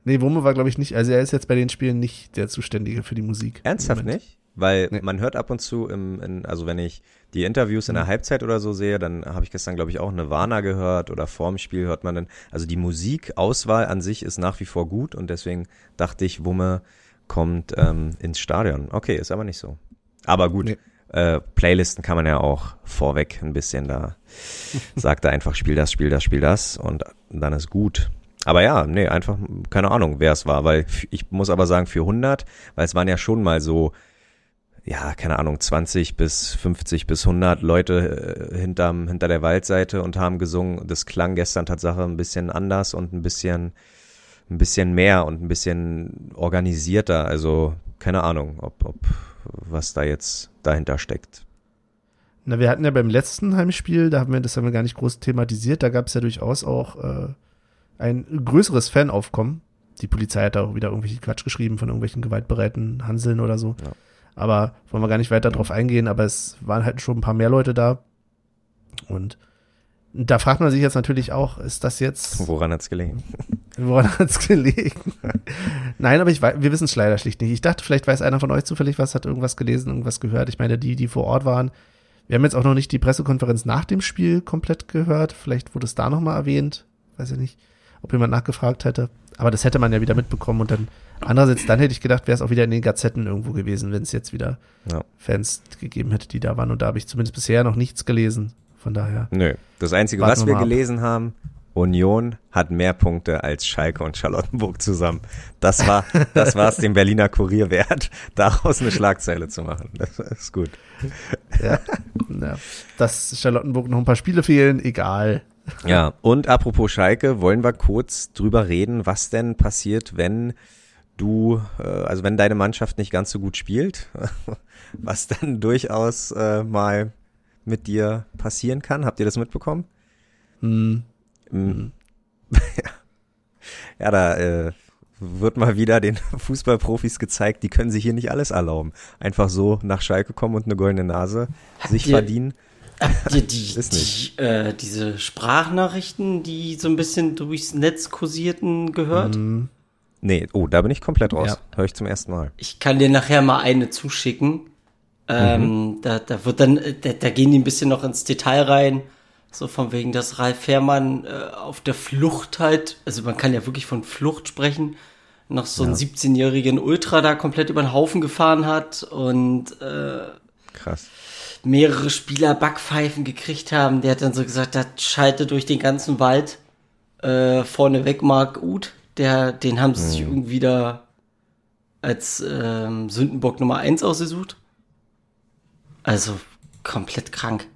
Nee, Wumme war, glaube ich, nicht. Also er ist jetzt bei den Spielen nicht der Zuständige für die Musik. Ernsthaft nicht? Weil Nee. man hört ab und zu, im, in, also wenn ich die Interviews in der Halbzeit oder so sehe, dann habe ich gestern, glaube ich, auch Nirvana gehört oder vorm Spiel hört man dann, also die Musikauswahl an sich ist nach wie vor gut und deswegen dachte ich, Wumme kommt ähm, ins Stadion. Okay, ist aber nicht so. Aber gut, Nee. äh, Playlisten kann man ja auch vorweg ein bisschen da, [laughs] sagt er einfach, spiel das, spiel das, spiel das und dann ist gut. Aber ja, nee, einfach, keine Ahnung, wer es war, weil ich muss aber sagen, für 100, weil es waren ja schon mal so, ja, keine Ahnung, 20 bis 50 bis 100 Leute äh, hinterm, hinter der Waldseite und haben gesungen. Das klang gestern Tatsache ein bisschen anders und ein bisschen, ein bisschen mehr und ein bisschen organisierter. Also, keine Ahnung, ob, ob, was da jetzt dahinter steckt. Na, wir hatten ja beim letzten Heimspiel, da haben wir das haben wir gar nicht groß thematisiert, da gab es ja durchaus auch äh, ein größeres Fanaufkommen. Die Polizei hat da auch wieder irgendwelche Quatsch geschrieben von irgendwelchen gewaltbereiten Hanseln oder so. Ja. Aber wollen wir gar nicht weiter drauf eingehen, aber es waren halt schon ein paar mehr Leute da. Und da fragt man sich jetzt natürlich auch, ist das jetzt, Woran hat's gelegen? [laughs] woran hat's gelegen? Nein, aber ich weiß, wir wissen es leider schlicht nicht. Ich dachte, vielleicht weiß einer von euch zufällig was, hat irgendwas gelesen, irgendwas gehört. Ich meine, die, die vor Ort waren, wir haben jetzt auch noch nicht die Pressekonferenz nach dem Spiel komplett gehört. Vielleicht wurde es da nochmal erwähnt. Weiß ich nicht, ob jemand nachgefragt hätte. Aber das hätte man ja wieder mitbekommen. Und dann, andererseits, dann hätte ich gedacht, wäre es auch wieder in den Gazetten irgendwo gewesen, wenn es jetzt wieder Ja. Fans gegeben hätte, die da waren. Und da habe ich zumindest bisher noch nichts gelesen. Von daher. Nö. Das Einzige, was wir ab. gelesen haben, Union hat mehr Punkte als Schalke und Charlottenburg zusammen. Das war, das war es dem Berliner Kurier wert, [laughs] daraus eine Schlagzeile zu machen. Das ist gut. Ja, ja. Dass Charlottenburg noch ein paar Spiele fehlen, egal. Ja, und apropos Schalke, wollen wir kurz drüber reden, was denn passiert, wenn du, äh, also wenn deine Mannschaft nicht ganz so gut spielt, [laughs] was dann durchaus äh, mal mit dir passieren kann. Habt ihr das mitbekommen? Hm. Mm. [laughs] ja, da äh, wird mal wieder den [laughs] Fußballprofis gezeigt, die können sich hier nicht alles erlauben. Einfach so nach Schalke kommen und eine goldene Nase sich ihr- verdienen. Habt ihr die, die äh, diese Sprachnachrichten, die so ein bisschen durchs Netz kursierten, gehört? Mhm. Nee, oh, da bin ich komplett raus. Ja. Höre ich zum ersten Mal. Ich kann dir nachher mal eine zuschicken. Ähm, da, da wird dann, äh, da, da gehen die ein bisschen noch ins Detail rein. So von wegen, dass Ralf Fährmann äh, auf der Flucht halt, also man kann ja wirklich von Flucht sprechen, noch so einen 17-jährigen Ultra da komplett über den Haufen gefahren hat und äh, Krass. mehrere Spieler Backpfeifen gekriegt haben. Der hat dann so gesagt, das schalte durch den ganzen Wald. Äh, vorneweg Mark Uth, der, den haben sie sich irgendwie da als ähm, Sündenbock Nummer eins ausgesucht. Also komplett krank.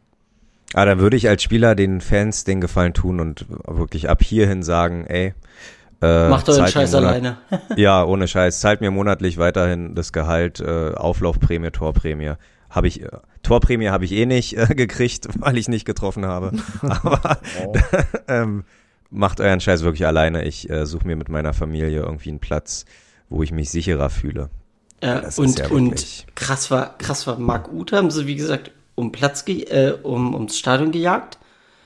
Aber da würde ich als Spieler den Fans den Gefallen tun und wirklich ab hierhin sagen, ey, äh, Macht euren Scheiß alleine. [laughs] Ja, ohne Scheiß. Zahlt mir monatlich weiterhin das Gehalt, äh, Auflaufprämie, Torprämie. Habe ich, äh, Torprämie habe ich eh nicht äh, [laughs] gekriegt, weil ich nicht getroffen habe. [laughs] Aber ähm, macht euren Scheiß wirklich alleine. Ich äh, suche mir mit meiner Familie irgendwie einen Platz, wo ich mich sicherer fühle. Ist und, ja und krass war, krass war, Mark Uth haben sie, wie gesagt, um Platz, ge äh, um, ums Stadion gejagt.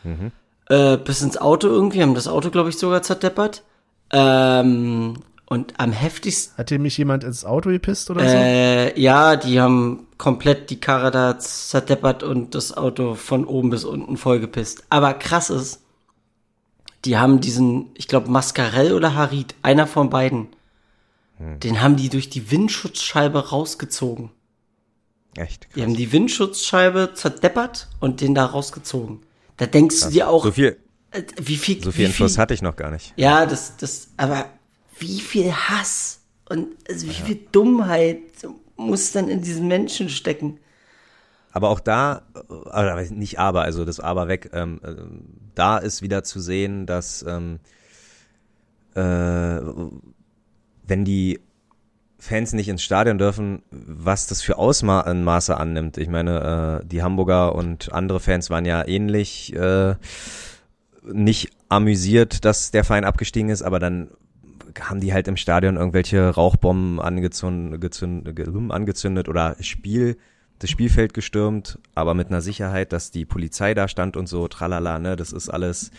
Mhm. Äh, bis ins Auto irgendwie, haben das Auto, glaube ich, sogar zerdeppert. Ähm, und am heftigsten, Hat hier mich jemand ins Auto gepisst oder so? äh, ja, die haben komplett die Karre da zerdeppert und das Auto von oben bis unten vollgepisst. Aber krass ist, die haben diesen, ich glaube, Mascarell oder Harid, einer von beiden, Hm. den haben die durch die Windschutzscheibe rausgezogen. Echt krass. Die haben die Windschutzscheibe zerdeppert und den da rausgezogen. Da denkst du dir auch, So viel, äh, wie viel, so viel Infos hatte ich noch gar nicht. ja, das, das, aber wie viel Hass und also wie viel Dummheit muss dann in diesen Menschen stecken? Aber auch da, äh, oder nicht aber, also das aber weg, ähm, äh, da ist wieder zu sehen, dass ähm, äh, wenn die Fans nicht ins Stadion dürfen, was das für Ausmaße annimmt. Ich meine, äh, die Hamburger und andere Fans waren ja ähnlich äh, nicht amüsiert, dass der Verein abgestiegen ist, aber dann haben die halt im Stadion irgendwelche Rauchbomben angezündet, gezündet, angezündet oder Spiel, das Spielfeld gestürmt, aber mit einer Sicherheit, dass die Polizei da stand und so, tralala, ne, das ist alles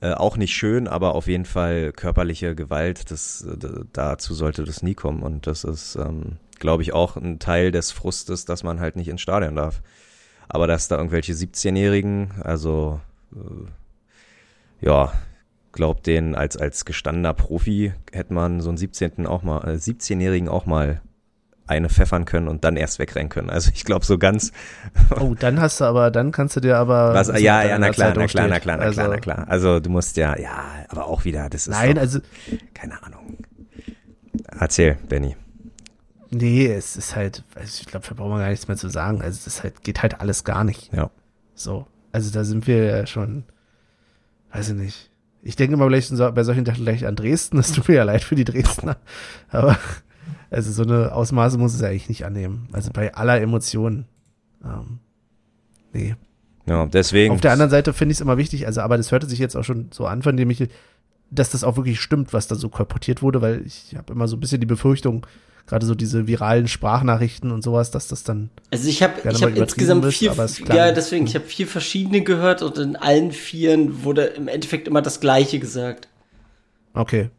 äh, auch nicht schön, aber auf jeden Fall körperliche Gewalt, das, äh, dazu sollte das nie kommen und das ist, ähm, glaube ich, auch ein Teil des Frustes, dass man halt nicht ins Stadion darf. Aber dass da irgendwelche 17-Jährigen, also äh, ja, glaubt den als als gestandener Profi hätte man so einen 17. auch mal äh, 17-jährigen auch mal eine pfeffern können und dann erst wegrennen können. Also ich glaube so ganz [laughs] Oh, dann hast du aber, dann kannst du dir aber. was ja ja na klar na klar na klar na Also, klar na klar. Also du musst ja ja, aber auch wieder das ist Nein, doch, also, keine Ahnung. Erzähl, Benny. nee, es ist halt, also ich glaube, da brauchen wir gar nichts mehr zu sagen. Also, es ist halt, geht halt alles gar nicht. Ja. So. Also, da sind wir ja schon, weiß ich nicht. Ich denke immer gleich bei solchen Sachen gleich an Dresden. Es tut mir ja leid für die Dresdner. Aber, also, so eine Ausmaße muss es eigentlich nicht annehmen. Also, bei aller Emotionen. Ähm, nee. Ja, deswegen Auf der anderen Seite finde ich es immer wichtig, also, aber das hörte sich jetzt auch schon so an von dem ich, dass das auch wirklich stimmt, was da so kolportiert wurde, weil ich habe immer so ein bisschen die Befürchtung, gerade so diese viralen Sprachnachrichten und sowas, dass das dann, Also ich habe ich übertrieben insgesamt ist, vier, ja deswegen, ich habe vier verschiedene gehört und in allen vieren wurde im Endeffekt immer das Gleiche gesagt. okay.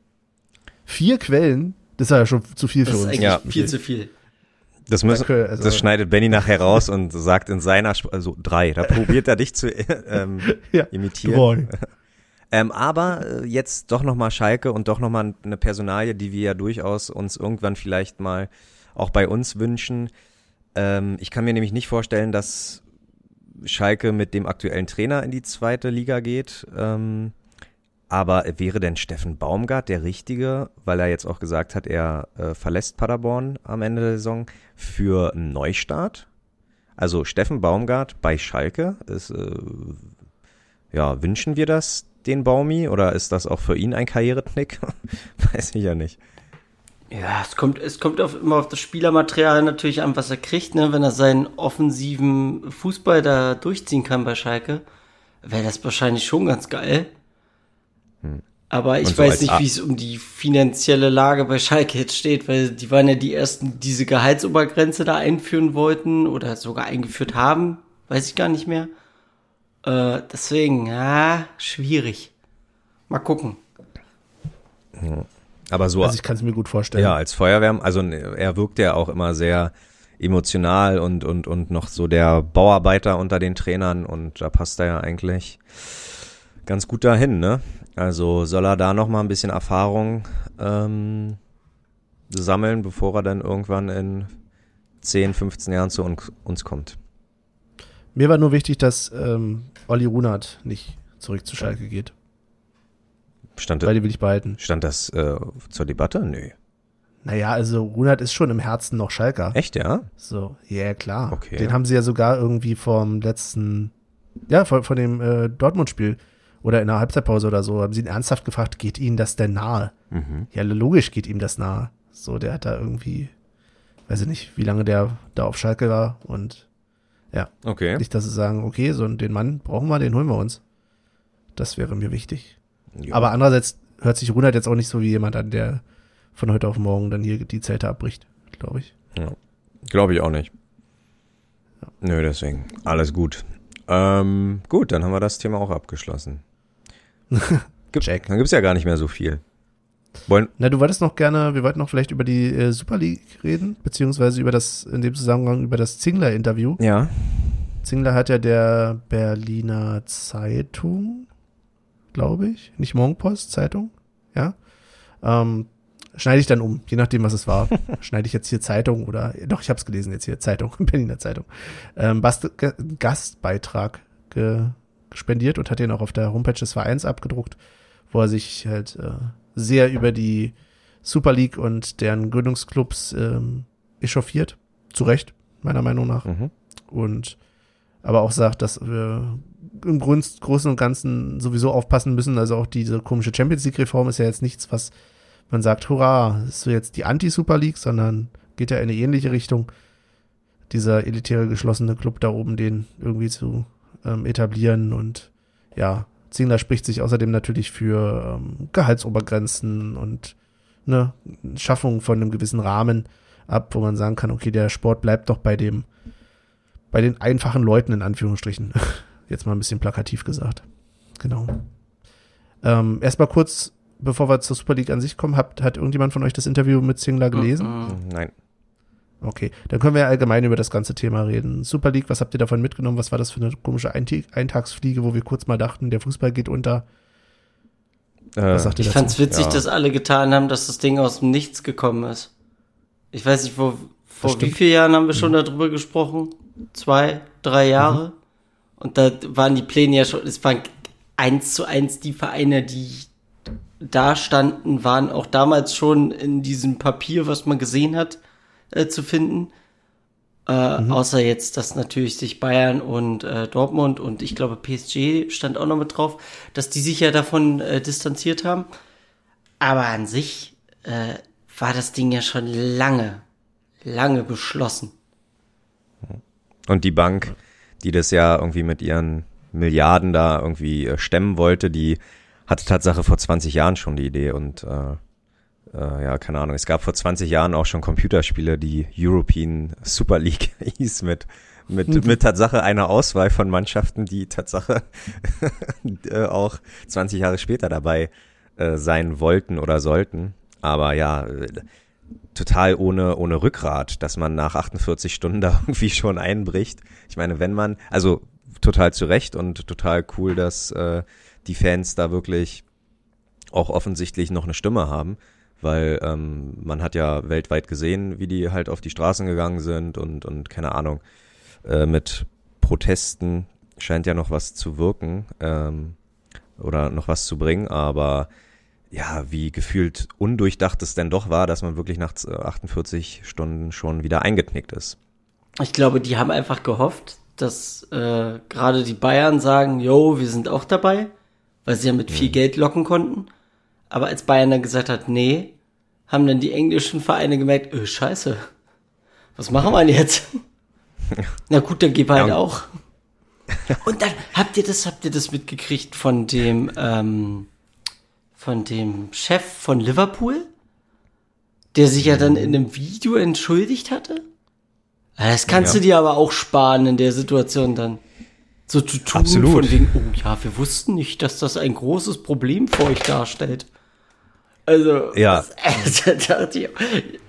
Vier Quellen, das ist ja schon zu viel für Das ist uns. eigentlich Ja. viel zu viel. Das, müssen, Danke, also- das schneidet Benny nachher raus und sagt in seiner, Sp also drei, da probiert er dich zu ähm, [laughs] Ja, imitieren. [laughs] Ähm, aber äh, jetzt doch nochmal Schalke und doch nochmal eine Personalie, die wir ja durchaus uns irgendwann vielleicht mal auch bei uns wünschen. Ähm, ich kann mir nämlich nicht vorstellen, dass Schalke mit dem aktuellen Trainer in die zweite Liga geht. Ähm, aber wäre denn Steffen Baumgart der Richtige, weil er jetzt auch gesagt hat, er äh, verlässt Paderborn am Ende der Saison für einen Neustart? Also Steffen Baumgart bei Schalke ist, äh, ja, wünschen wir das den Baumi oder ist das auch für ihn ein Karriereknick? [laughs] Weiß ich ja nicht. Ja, es kommt, es kommt auf, immer auf das Spielermaterial natürlich an, was er kriegt, ne? Wenn er seinen offensiven Fußball da durchziehen kann bei Schalke, wäre das wahrscheinlich schon ganz geil. Aber ich so weiß nicht, wie es um die finanzielle Lage bei Schalke jetzt steht, weil die waren ja die ersten, die diese Gehaltsobergrenze da einführen wollten oder sogar eingeführt haben. Weiß ich gar nicht mehr. Äh, deswegen, ja, schwierig. Mal gucken. Aber so, Also ich kann es mir gut vorstellen. ja, als Feuerwehrmann, also er wirkt ja auch immer sehr emotional und, und, und noch so der Bauarbeiter unter den Trainern und da passt er ja eigentlich ganz gut dahin, ne? Also soll er da noch mal ein bisschen Erfahrung ähm, sammeln, bevor er dann irgendwann in 10, 15 Jahren zu uns, uns kommt. Mir war nur wichtig, dass ähm, Olli Runert nicht zurück zu Schalke geht, Stand, weil die will ich behalten. stand das äh, zur Debatte? Nö. Naja, also Runert ist schon im Herzen noch Schalker. Echt, ja? So, ja klar. Okay. Den haben sie ja sogar irgendwie vom letzten, ja, von, von dem äh, Dortmund-Spiel oder in der Halbzeitpause oder so, haben sie ihn ernsthaft gefragt, geht ihnen das denn nahe? Mhm. Ja, logisch geht ihm das nahe. So, der hat da irgendwie, weiß ich nicht, wie lange der da auf Schalke war und Okay. nicht, dass sie sagen, okay, so den Mann brauchen wir, den holen wir uns. Das wäre mir wichtig. Ja. Aber andererseits hört sich Runert jetzt auch nicht so wie jemand an, der von heute auf morgen dann hier die Zelte abbricht, glaube ich. Glaube ich auch nicht. Nö, deswegen. Alles gut. Ähm, gut, dann haben wir das Thema auch abgeschlossen. [laughs] Gibt, Check. Dann gibt's ja gar nicht mehr so viel. Wollen, Na, du wolltest noch gerne, wir wollten noch vielleicht über die äh, Super League reden, beziehungsweise über das, in dem Zusammenhang über das Zingler-Interview. ja. Zingler hat ja der Berliner Zeitung, glaube ich, nicht Morgenpost, Zeitung, ja. Ähm, schneide ich dann um, je nachdem, was es war. [laughs] schneide ich jetzt hier Zeitung oder, doch, ich habe es gelesen jetzt hier, Zeitung, [laughs] Berliner Zeitung. Ähm, Gastbeitrag ge spendiert und hat den auch auf der Homepage des Vereins abgedruckt, wo er sich halt äh, sehr über die Super League und deren Gründungsclubs ähm, echauffiert. Zu Recht, meiner Meinung nach Mhm. und aber auch sagt, dass wir im Grund, Großen und Ganzen sowieso aufpassen müssen. Also auch diese komische Champions League-Reform ist ja jetzt nichts, was man sagt, hurra, ist so jetzt die Anti-Super League, sondern geht ja in eine ähnliche Richtung. Dieser elitäre geschlossene Club da oben, den irgendwie zu ähm, etablieren und ja, Zingler spricht sich außerdem natürlich für ähm, Gehaltsobergrenzen und ne, Schaffung von einem gewissen Rahmen ab, wo man sagen kann, okay, der Sport bleibt doch bei dem bei den einfachen Leuten in Anführungsstrichen. [laughs] Jetzt mal ein bisschen plakativ gesagt. Genau. Ähm, Erstmal kurz, bevor wir zur Super League an sich kommen, hat, hat irgendjemand von euch das Interview mit Zingler gelesen? Mhm. Nein. Okay, dann können wir ja allgemein über das ganze Thema reden. Super League, was habt ihr davon mitgenommen? Was war das für eine komische Eintagsfliege, wo wir kurz mal dachten, der Fußball geht unter? Äh, Was sagt ihr Ich dazu? fand's witzig, Ja. dass alle getan haben, dass das Ding aus dem Nichts gekommen ist. Ich weiß nicht, vor, vor wie. Mhm. vielen Jahren haben wir schon darüber gesprochen? Zwei, drei Jahre? Mhm. Und da waren die Pläne ja schon, es waren eins zu eins die Vereine, die da standen, waren auch damals schon in diesem Papier, was man gesehen hat, äh, zu finden. Äh, Mhm. Außer jetzt, dass natürlich sich Bayern und äh, Dortmund und ich glaube PSG stand auch noch mit drauf, dass die sich ja davon äh, distanziert haben. Aber an sich äh, war das Ding ja schon lange, lange beschlossen. Und die Bank, die das ja irgendwie mit ihren Milliarden da irgendwie äh, stemmen wollte, die hatte Tatsache vor 20 Jahren schon die Idee und äh, äh, ja, keine Ahnung. Es gab vor 20 Jahren auch schon Computerspiele, die European Super League [laughs] hieß mit mit, mit Tatsache einer Auswahl von Mannschaften, die Tatsache [laughs] äh, auch 20 Jahre später dabei äh, sein wollten oder sollten. Aber ja, total ohne, ohne Rückgrat, dass man nach 48 Stunden da [laughs] irgendwie schon einbricht. Ich meine, wenn man, also total zu Recht und total cool, dass äh, die Fans da wirklich auch offensichtlich noch eine Stimme haben, weil ähm, man hat ja weltweit gesehen, wie die halt auf die Straßen gegangen sind und, und keine Ahnung, äh, mit Protesten scheint ja noch was zu wirken ähm, oder noch was zu bringen, aber ja, wie gefühlt undurchdacht es denn doch war, dass man wirklich nach 48 Stunden schon wieder eingeknickt ist. Ich glaube, die haben einfach gehofft, dass äh, gerade die Bayern sagen, yo, wir sind auch dabei, weil sie ja mit viel Geld locken konnten. Aber als Bayern dann gesagt hat, nee, haben dann die englischen Vereine gemerkt, öh, scheiße, was machen wir denn jetzt? [laughs] Na gut, dann wir halt Ja. auch. Und dann habt ihr das, habt ihr das mitgekriegt von dem, ähm, von dem Chef von Liverpool, der sich ja dann in einem Video entschuldigt hatte? Das kannst Ja. du dir aber auch sparen in der Situation dann. So zu tun Absolut. von wegen, oh ja, wir wussten nicht, dass das ein großes Problem für euch darstellt. Also, Ja. das, [laughs] also, da dachte ich,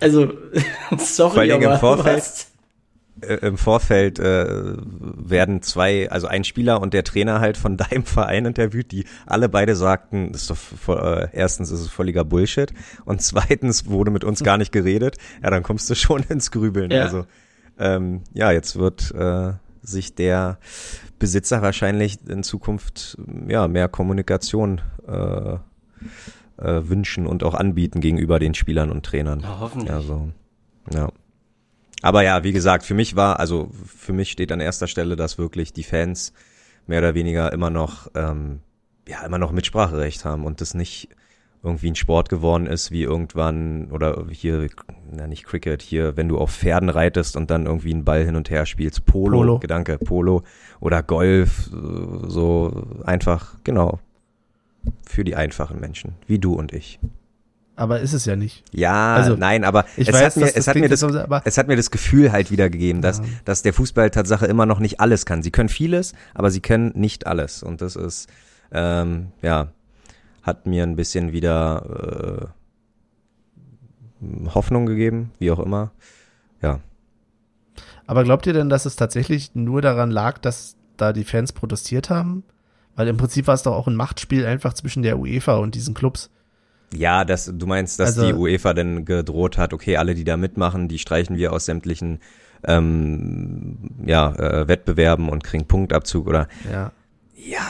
also, [laughs] sorry, Vor allen Dingen im aber Vorfeld- was? äh, im Vorfeld äh, werden zwei, also ein Spieler und der Trainer halt von [laughs] deinem Verein interviewt, die alle beide sagten, das ist doch voll, äh, erstens ist es völliger Bullshit und zweitens wurde mit uns gar nicht geredet. Ja, dann kommst du schon ins Grübeln. Ja. Also ähm, ja, jetzt wird äh, sich der Besitzer wahrscheinlich in Zukunft ja mehr Kommunikation äh, äh, wünschen und auch anbieten gegenüber den Spielern und Trainern. Ja, hoffentlich. Also, ja. Aber ja, wie gesagt, für mich war, also für mich steht an erster Stelle, dass wirklich die Fans mehr oder weniger immer noch, ähm, ja, immer noch Mitspracherecht haben und das nicht irgendwie ein Sport geworden ist, wie irgendwann, oder hier, na nicht Cricket, hier, wenn du auf Pferden reitest und dann irgendwie einen Ball hin und her spielst, Polo, Polo. Gedanke, Polo oder Golf, äh, so einfach, genau, für die einfachen Menschen, wie du und ich. Aber ist es ja nicht. Ja, Also, nein, aber es weiß, hat mir, es das hat mir das, so, es hat mir das Gefühl halt wieder gegeben, dass, Ja. dass der Fußball Tatsache immer noch nicht alles kann. Sie können vieles, aber sie können nicht alles. Und das ist, ähm, ja, hat mir ein bisschen wieder äh, Hoffnung gegeben, wie auch immer. Ja, Aber glaubt ihr denn, dass es tatsächlich nur daran lag, dass da die Fans protestiert haben? Weil im Prinzip war es doch auch ein Machtspiel einfach zwischen der UEFA und diesen Clubs. Ja, das, du meinst, dass Also- die UEFA dann gedroht hat, okay, alle, die da mitmachen, die streichen wir aus sämtlichen ähm, ja, äh, Wettbewerben und kriegen Punktabzug oder Ja. ja,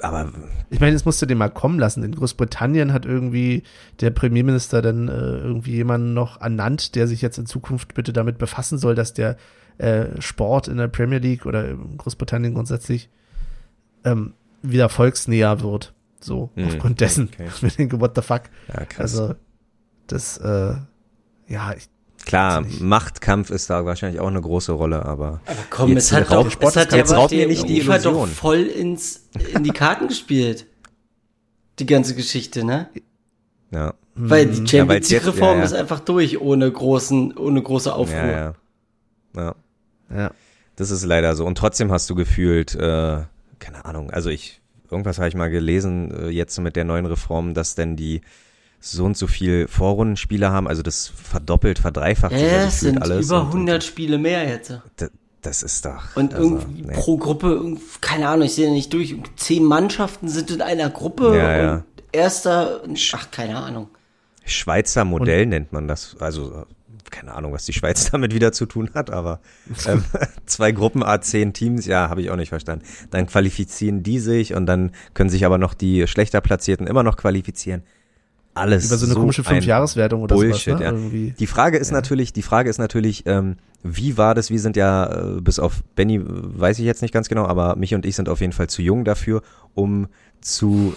aber Ich meine, es musste den mal kommen lassen. In Großbritannien hat irgendwie der Premierminister dann äh, irgendwie jemanden noch ernannt, der sich jetzt in Zukunft bitte damit befassen soll, dass der äh, Sport in der Premier League oder in Großbritannien grundsätzlich ähm, wieder volksnäher wird. So, Hm, aufgrund dessen. okay. [laughs] Ich denke, what the fuck? ja, krass. Also, das, äh, ja, ich, Klar. Machtkampf ist da wahrscheinlich auch eine große Rolle, aber Aber komm, es hat doch, Sport es hat ja jetzt aber der nicht die UEFA doch Illusion. voll ins, in die Karten gespielt. Die ganze Geschichte, ne? ja, Weil die Mhm. Champions League Reform ja, ja. ist einfach durch, ohne großen, ohne große Aufruhr. ja, ja, ja. ja. Das ist leider so. Und trotzdem hast du gefühlt, äh, keine Ahnung, also ich, irgendwas habe ich mal gelesen, äh, jetzt mit der neuen Reform, dass denn die so und so viel Vorrundenspieler haben, also das verdoppelt, verdreifacht sich Ja, ja es sind alles. über und, 100 Spiele mehr jetzt. Und, das ist doch. Und also, irgendwie nee. pro Gruppe, keine Ahnung, ich sehe nicht durch, zehn Mannschaften sind in einer Gruppe Ja, ja. und erster, ach, keine Ahnung. Schweizer Modell nennt man das. Also keine Ahnung, was die Schweiz [laughs] damit wieder zu tun hat, aber ähm, [laughs] zwei Gruppen A10 Teams, ja, habe ich auch nicht verstanden. Dann qualifizieren die sich und dann können sich aber noch die schlechter platzierten immer noch qualifizieren. Alles Über so eine komische ein Fünfjahreswertung oder Bullshit, sowas, ne? ja. Irgendwie. Die Frage ist natürlich, die Frage ist natürlich, ähm, wie war das? Wir sind ja, äh, bis auf Benny weiß ich jetzt nicht ganz genau, aber mich und ich sind auf jeden Fall zu jung dafür, um zu,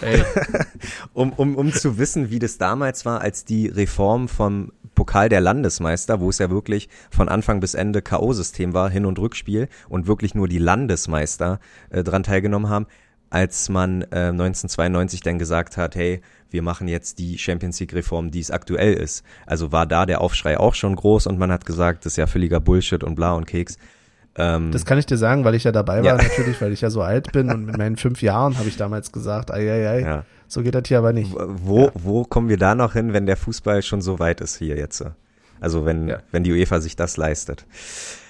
[laughs] um, um, um zu wissen, wie das damals war, als die Reform vom Pokal der Landesmeister, wo es ja wirklich von Anfang bis Ende K.O.-System war, Hin- und Rückspiel und wirklich nur die Landesmeister äh, dran teilgenommen haben, als man äh, 1992 dann gesagt hat, hey, wir machen jetzt die Champions League Reform, die es aktuell ist. Also war da der Aufschrei auch schon groß und man hat gesagt, das ist ja völliger Bullshit und bla und Keks. Ähm, das kann ich dir sagen, weil ich ja dabei war, Ja. natürlich, weil ich ja so alt bin und [laughs] mit meinen fünf Jahren habe ich damals gesagt, ei, ei, ei, ja. So geht das hier aber nicht. Wo, wo kommen wir da noch hin, wenn der Fußball schon so weit ist hier jetzt? Also wenn, Ja. wenn die UEFA sich das leistet.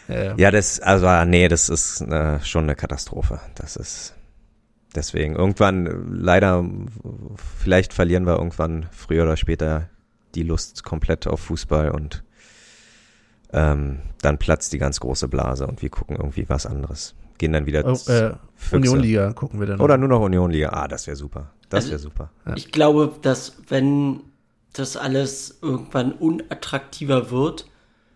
Äh, Ja, das, also ah, nee, das ist äh, schon eine Katastrophe. Das ist deswegen irgendwann leider, vielleicht verlieren wir irgendwann früher oder später die Lust komplett auf Fußball und ähm, dann platzt die ganz große Blase und wir gucken irgendwie was anderes. Gehen dann wieder Oh, äh. Union-Liga gucken wir dann. Oder nur noch Union-Liga. Ah, das wäre super. Das Also- wäre super. Ich glaube, dass wenn das alles irgendwann unattraktiver wird,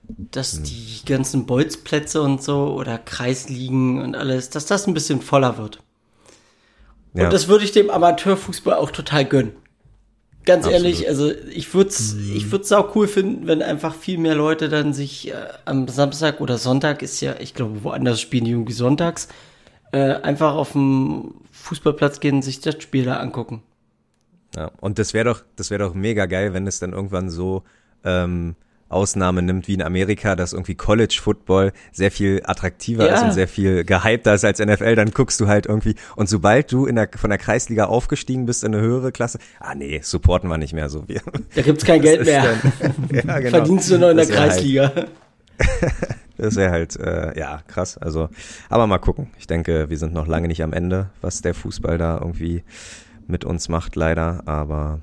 dass Hm. die ganzen Bolzplätze und so oder Kreisligen und alles, dass das ein bisschen voller wird. Ja. Und das würde ich dem Amateurfußball auch total gönnen. Ganz Absolut. ehrlich, also ich würde es ich würd's auch cool finden, wenn einfach viel mehr Leute dann sich äh, am Samstag oder Sonntag ist ja, ich glaube, woanders spielen die irgendwie sonntags, äh, einfach auf dem Fußballplatz gehen und sich das Spiel da angucken. Ja, und das wäre doch, das wäre doch mega geil, wenn es dann irgendwann so ähm, Ausnahme nimmt wie in Amerika, dass irgendwie College Football sehr viel attraktiver Ja. ist und sehr viel gehypter ist als NFL, dann guckst du halt irgendwie und sobald du in der von der Kreisliga aufgestiegen bist in eine höhere Klasse, ah nee, supporten wir nicht mehr so wir. Da gibt's kein [laughs] Geld mehr. dann- [laughs] ja, genau. Verdienst du noch in der halt- Kreisliga. [laughs] Das wäre halt, äh, ja, krass. Also, aber mal gucken. Ich denke, wir sind noch lange nicht am Ende, was der Fußball da irgendwie mit uns macht, leider. Aber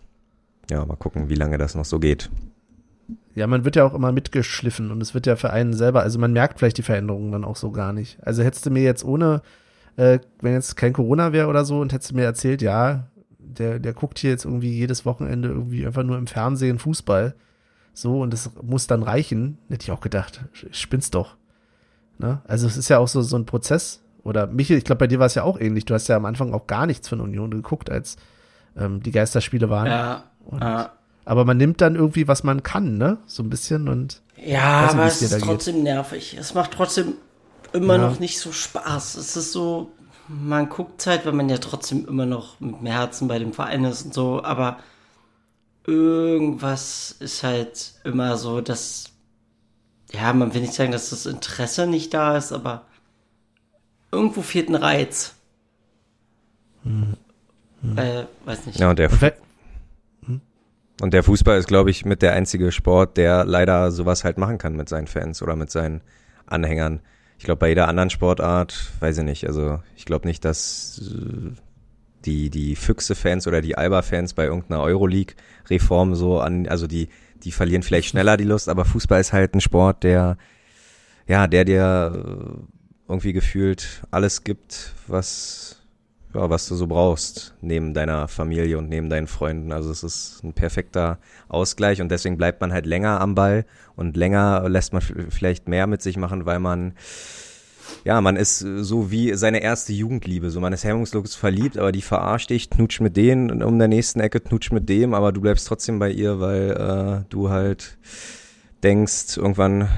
ja, mal gucken, wie lange das noch so geht. Ja, man wird ja auch immer mitgeschliffen und es wird ja für einen selber, also man merkt vielleicht die Veränderungen dann auch so gar nicht. Also hättest du mir jetzt ohne, äh, wenn jetzt kein Corona wäre oder so und hättest du mir erzählt, ja, der, der guckt hier jetzt irgendwie jedes Wochenende irgendwie einfach nur im Fernsehen Fußball, so und das muss dann reichen, hätte ich auch gedacht, spinnst doch. Ne? Also es ist ja auch so, so ein Prozess. Oder Michael, ich glaube, bei dir war es ja auch ähnlich. Du hast ja am Anfang auch gar nichts von Union geguckt, als ähm, die Geisterspiele waren. Ja. Und- ja. Aber man nimmt dann irgendwie, was man kann, ne? So ein bisschen und Ja, nicht, aber es ist da geht. trotzdem nervig. Es macht trotzdem immer Ja. noch nicht so Spaß. Es ist so, man guckt halt, weil man ja trotzdem immer noch mit dem Herzen bei dem Verein ist und so, aber irgendwas ist halt immer so, dass, ja, man will nicht sagen, dass das Interesse nicht da ist, aber irgendwo fehlt ein Reiz. Äh, weiß nicht. Ja, und der, We- und der Fußball ist, glaube ich, mit der einzige Sport, der leider sowas halt machen kann mit seinen Fans oder mit seinen Anhängern. Ich glaube, bei jeder anderen Sportart, weiß ich nicht, also ich glaube nicht, dass äh, die, die Füchse-Fans oder die Alba-Fans bei irgendeiner Euroleague-Reform so an, also die, die verlieren vielleicht schneller die Lust, aber Fußball ist halt ein Sport, der, ja, der dir äh, irgendwie gefühlt alles gibt, was, ja, was du so brauchst, neben deiner Familie und neben deinen Freunden. Also es ist ein perfekter Ausgleich und deswegen bleibt man halt länger am Ball und länger lässt man vielleicht mehr mit sich machen, weil man ja, man ist so wie seine erste Jugendliebe. So, man ist hemmungslos verliebt, aber die verarscht dich, knutscht mit denen um der nächsten Ecke, knutscht mit dem, aber du bleibst trotzdem bei ihr, weil äh, du halt denkst, irgendwann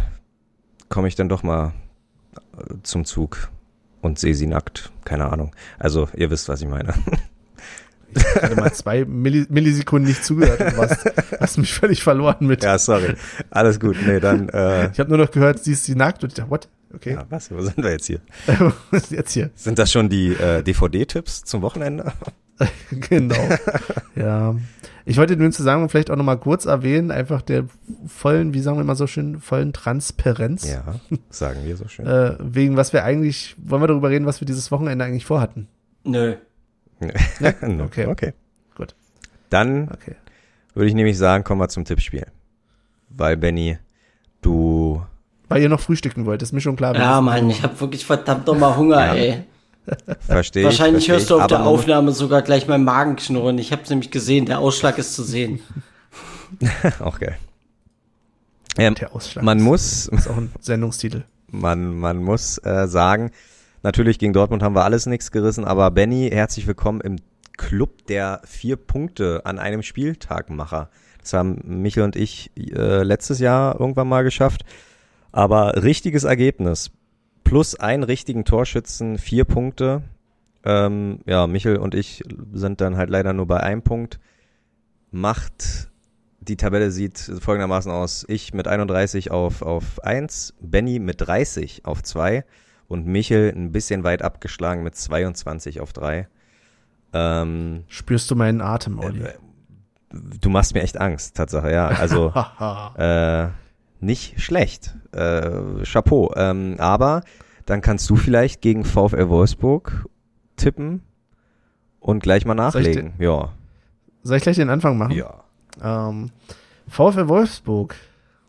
komme ich dann doch mal äh, zum Zug und sehe sie nackt. Keine Ahnung. Also, ihr wisst, was ich meine. gerade mal zwei Milli Millisekunden nicht zugehört und warst, hast mich völlig verloren mit. ja, sorry. Alles gut. Nee, dann, äh, Ich habe nur noch gehört, sie ist sie nackt und ich dachte, what? Okay, ja, was, wo sind wir jetzt hier? [laughs] jetzt hier? Sind das schon die äh, DVD-Tipps zum Wochenende? [laughs] genau. [laughs] ja. Ich wollte nur in Zusammenhang vielleicht auch nochmal kurz erwähnen, einfach der vollen, wie sagen wir mal so schön, vollen Transparenz. Ja, sagen wir so schön. Äh, wegen was wir eigentlich, wollen wir darüber reden, was wir dieses Wochenende eigentlich vorhatten? Nö. No, okay. okay. Gut. Dann Okay. würde ich nämlich sagen, kommen wir zum Tippspiel. Weil, Benny, du Weil ihr noch frühstücken wollt, ist mir schon klar. Ja, Mann, ich habe wirklich verdammt nochmal Hunger, Ja. ey. verstehst Wahrscheinlich hörst du auf der Aufnahme. Sogar gleich mein Magen knurren. Ich habe nämlich gesehen, der Ausschlag ist zu sehen. [laughs] Auch geil. Ähm, Der Ausschlag man ist, muss, ist auch ein Sendungstitel. man, man muss äh, sagen, natürlich gegen Dortmund haben wir alles nichts gerissen, aber Benny, herzlich willkommen im Club der vier Punkte an einem Spieltagmacher. Das haben Michael und ich äh, letztes Jahr irgendwann mal geschafft. Aber richtiges Ergebnis. Plus einen richtigen Torschützen, vier Punkte. Ähm, ja, Michel und ich sind dann halt leider nur bei einem Punkt. Macht, die Tabelle sieht folgendermaßen aus. Ich mit 31 auf, auf 1, Benny mit 30 auf 2 und Michel ein bisschen weit abgeschlagen mit 22 auf 3. Ähm, Spürst du meinen Atem, Olli? äh, du machst mir echt Angst, Tatsache, ja. Also [laughs] äh, nicht schlecht. Äh, Chapeau. Ähm, aber dann kannst du vielleicht gegen VfL Wolfsburg tippen und gleich mal Soll ich nachlegen. Ja. Soll ich gleich den Anfang machen? Ja. Ähm, VfL Wolfsburg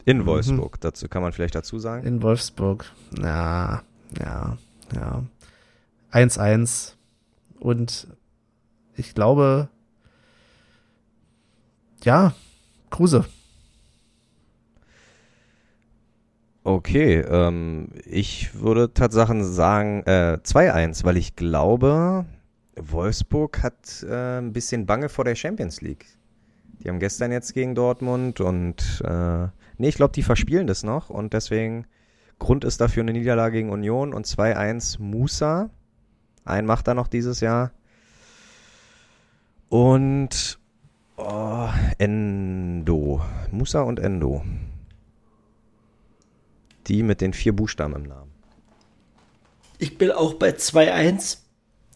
In Wolfsburg. Dazu kann man vielleicht dazu sagen. in Wolfsburg. Ja, ja, ja. 1-1. Und ich glaube, ja, Kruse. Okay, ähm, ich würde Tatsachen sagen äh, 2-1, weil ich glaube, Wolfsburg hat äh, ein bisschen Bange vor der Champions League. Die haben gestern jetzt gegen Dortmund und äh, nee, ich glaube, die verspielen das noch und deswegen Grund ist dafür eine Niederlage gegen Union und 2-1 Musa. Einen macht er noch dieses Jahr. Und Oh, Endo. Musa und Endo. Die mit den vier Buchstaben im Namen. Ich bin auch bei 2-1.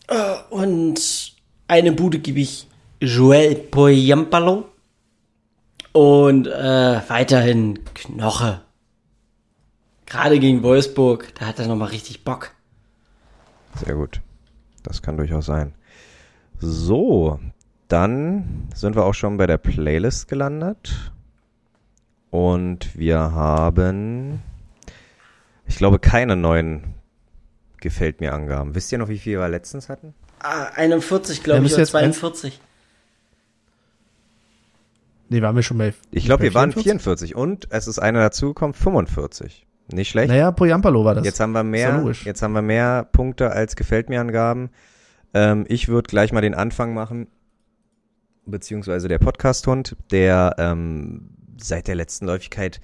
Äh, Und eine Bude gebe ich Joel Poyampalo. Und äh, weiterhin Knoche. Gerade gegen Wolfsburg, da hat er nochmal richtig Bock. Sehr gut. Das kann durchaus sein. So, dann sind wir auch schon bei der Playlist gelandet. Und wir haben, ich glaube, keine neuen gefällt mir Angaben. Wisst ihr noch, wie viel wir letztens hatten? Ah, 41, Ja, glaube ich, oder jetzt eins- 42. Nee, waren wir schon bei. Ich glaube, wir waren 44 und es ist einer dazugekommen, 45. Nicht schlecht. Naja, Poyampalo war das. Jetzt haben wir ja mehr, jetzt haben wir mehr Punkte als gefällt mir Angaben. Ähm, ich würde gleich mal den Anfang machen, beziehungsweise der Podcast-Hund, der ähm, seit der letzten Läufigkeit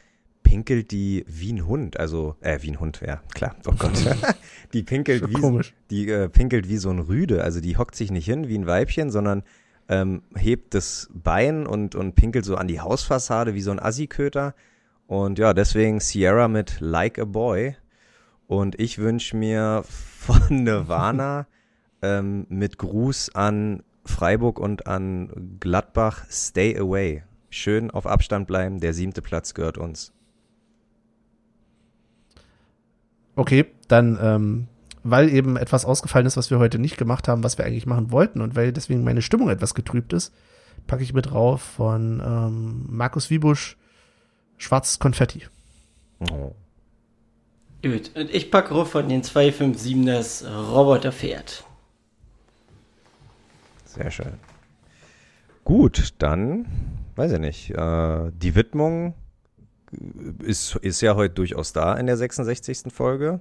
pinkelt die wie ein Hund, also äh, wie ein Hund, ja klar. Oh Gott, [laughs] die pinkelt wie komisch. die äh, pinkelt wie so ein Rüde, also die hockt sich nicht hin wie ein Weibchen, sondern ähm, hebt das Bein und und pinkelt so an die Hausfassade wie so ein Assi-Köter. Und ja, deswegen Sierra mit Like a Boy. Und ich wünsche mir von [laughs] Nirvana ähm, mit Gruß an Freiburg und an Gladbach Stay Away. Schön auf Abstand bleiben, der siebte Platz gehört uns. Okay, dann, ähm, weil eben etwas ausgefallen ist, was wir heute nicht gemacht haben, was wir eigentlich machen wollten und weil deswegen meine Stimmung etwas getrübt ist, packe ich mit drauf von ähm, Markus Wiebusch Schwarzes Konfetti. Oh. Gut, und ich packe ruf von den 257 das Roboterpferd. Sehr schön. Gut, dann, weiß ich nicht, äh, die Widmung ist, ist ja heute durchaus da in der 66. Folge.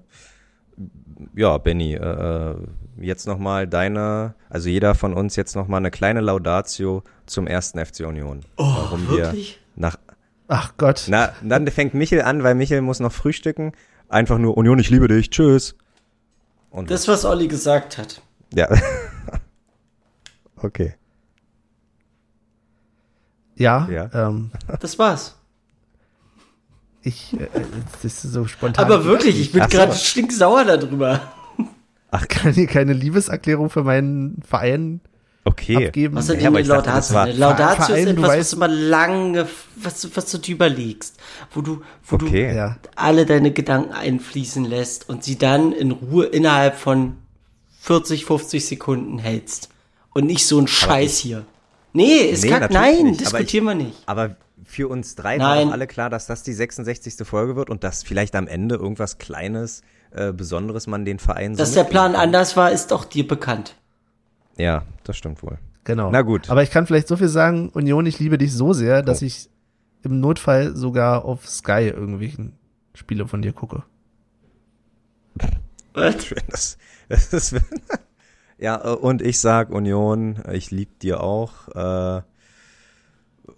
Ja, Benny, äh, jetzt nochmal deine, also jeder von uns jetzt nochmal eine kleine Laudatio zum ersten FC Union. Oh, Warum wir wirklich? nach, Ach Gott. na, dann fängt Michel an, weil Michel muss noch frühstücken. Einfach nur, Union, ich liebe dich, tschüss. Und Das, was Olli gesagt hat. ja. [laughs] okay. ja, Ja. Ähm, [laughs] Das war's. Ich, äh, das ist so spontan. Aber wirklich, ich bin so. gerade stinksauer darüber. Ach, kann hier keine Liebeserklärung für meinen Verein Okay. abgeben? Was ist Ja, eine ich dachte, Laudatio? Laudatio Verein, ist du etwas, was weißt- du mal lange, was, du- was du drüber legst. Wo du, wo Okay. ja. du alle deine Gedanken einfließen lässt und sie dann in Ruhe innerhalb von 40, 50 Sekunden hältst. Und nicht so ein Scheiß hier. Nee, ist Nee, natürlich nein, nicht, aber diskutieren wir nicht. Aber für uns drei war Nein. doch alle klar, dass das die 66. Folge wird und dass vielleicht am Ende irgendwas Kleines, äh, Besonderes man den Verein so Dass der Plan mitgeben anders war, ist doch dir bekannt. kann. Ja, das stimmt wohl. Genau. Na gut. Aber ich kann vielleicht so viel sagen, Union, ich liebe dich so sehr, dass Oh. ich im Notfall sogar auf Sky irgendwelchen Spiele von dir gucke. [laughs] Was? Das, das ist. [laughs] ja, äh, und ich sag Union, ich lieb dir auch. Äh,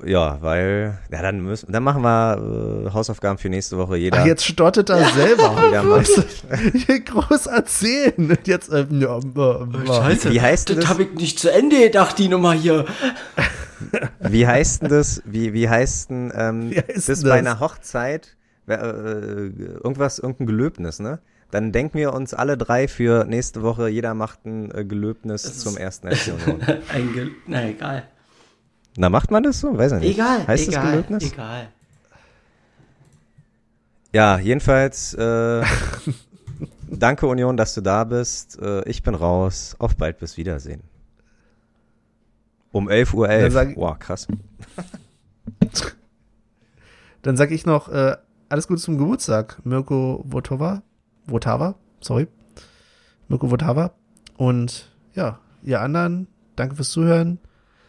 ja, weil, ja, dann müssen, dann machen wir äh, Hausaufgaben für nächste Woche. Jeder. Ach, jetzt stottet er selber. Ja. Weißt du, hier groß erzählen. Und jetzt, äh, ja, äh, Scheiße, Wie heißt das das? habe ich nicht zu Ende gedacht, die Nummer hier. Wie heißt denn das? Wie, wie heißt denn ähm, Wie heißt das bei einer Hochzeit? Äh, irgendwas, irgendein Gelöbnis, ne? Dann denken wir uns alle drei für nächste Woche, jeder macht ein äh, Gelöbnis zum ersten FC Union. [laughs] Ein Ge Na, egal. Na, macht man das so? Weiß ich nicht. Egal, Heißt das egal, Gelöbnis? egal. Ja, jedenfalls, äh, [laughs] danke Union, dass du da bist. Äh, ich bin raus. Auf bald, bis Wiedersehen. Um 11.11 Uhr. Dann sag ich- Boah, krass. [laughs] Dann sag ich noch, äh, alles Gute zum Geburtstag. Mirko Votova. Votava, sorry. Mirko Votava. Und ja, ihr anderen, danke fürs Zuhören.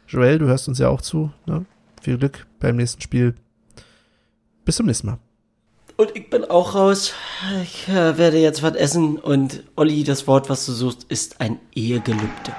Joel, du hörst uns ja auch zu. Ne? Viel Glück beim nächsten Spiel. Bis zum nächsten Mal. Und ich bin auch raus. Ich äh, werde jetzt was essen und Olli, das Wort, was du suchst, ist ein Ehegelübde.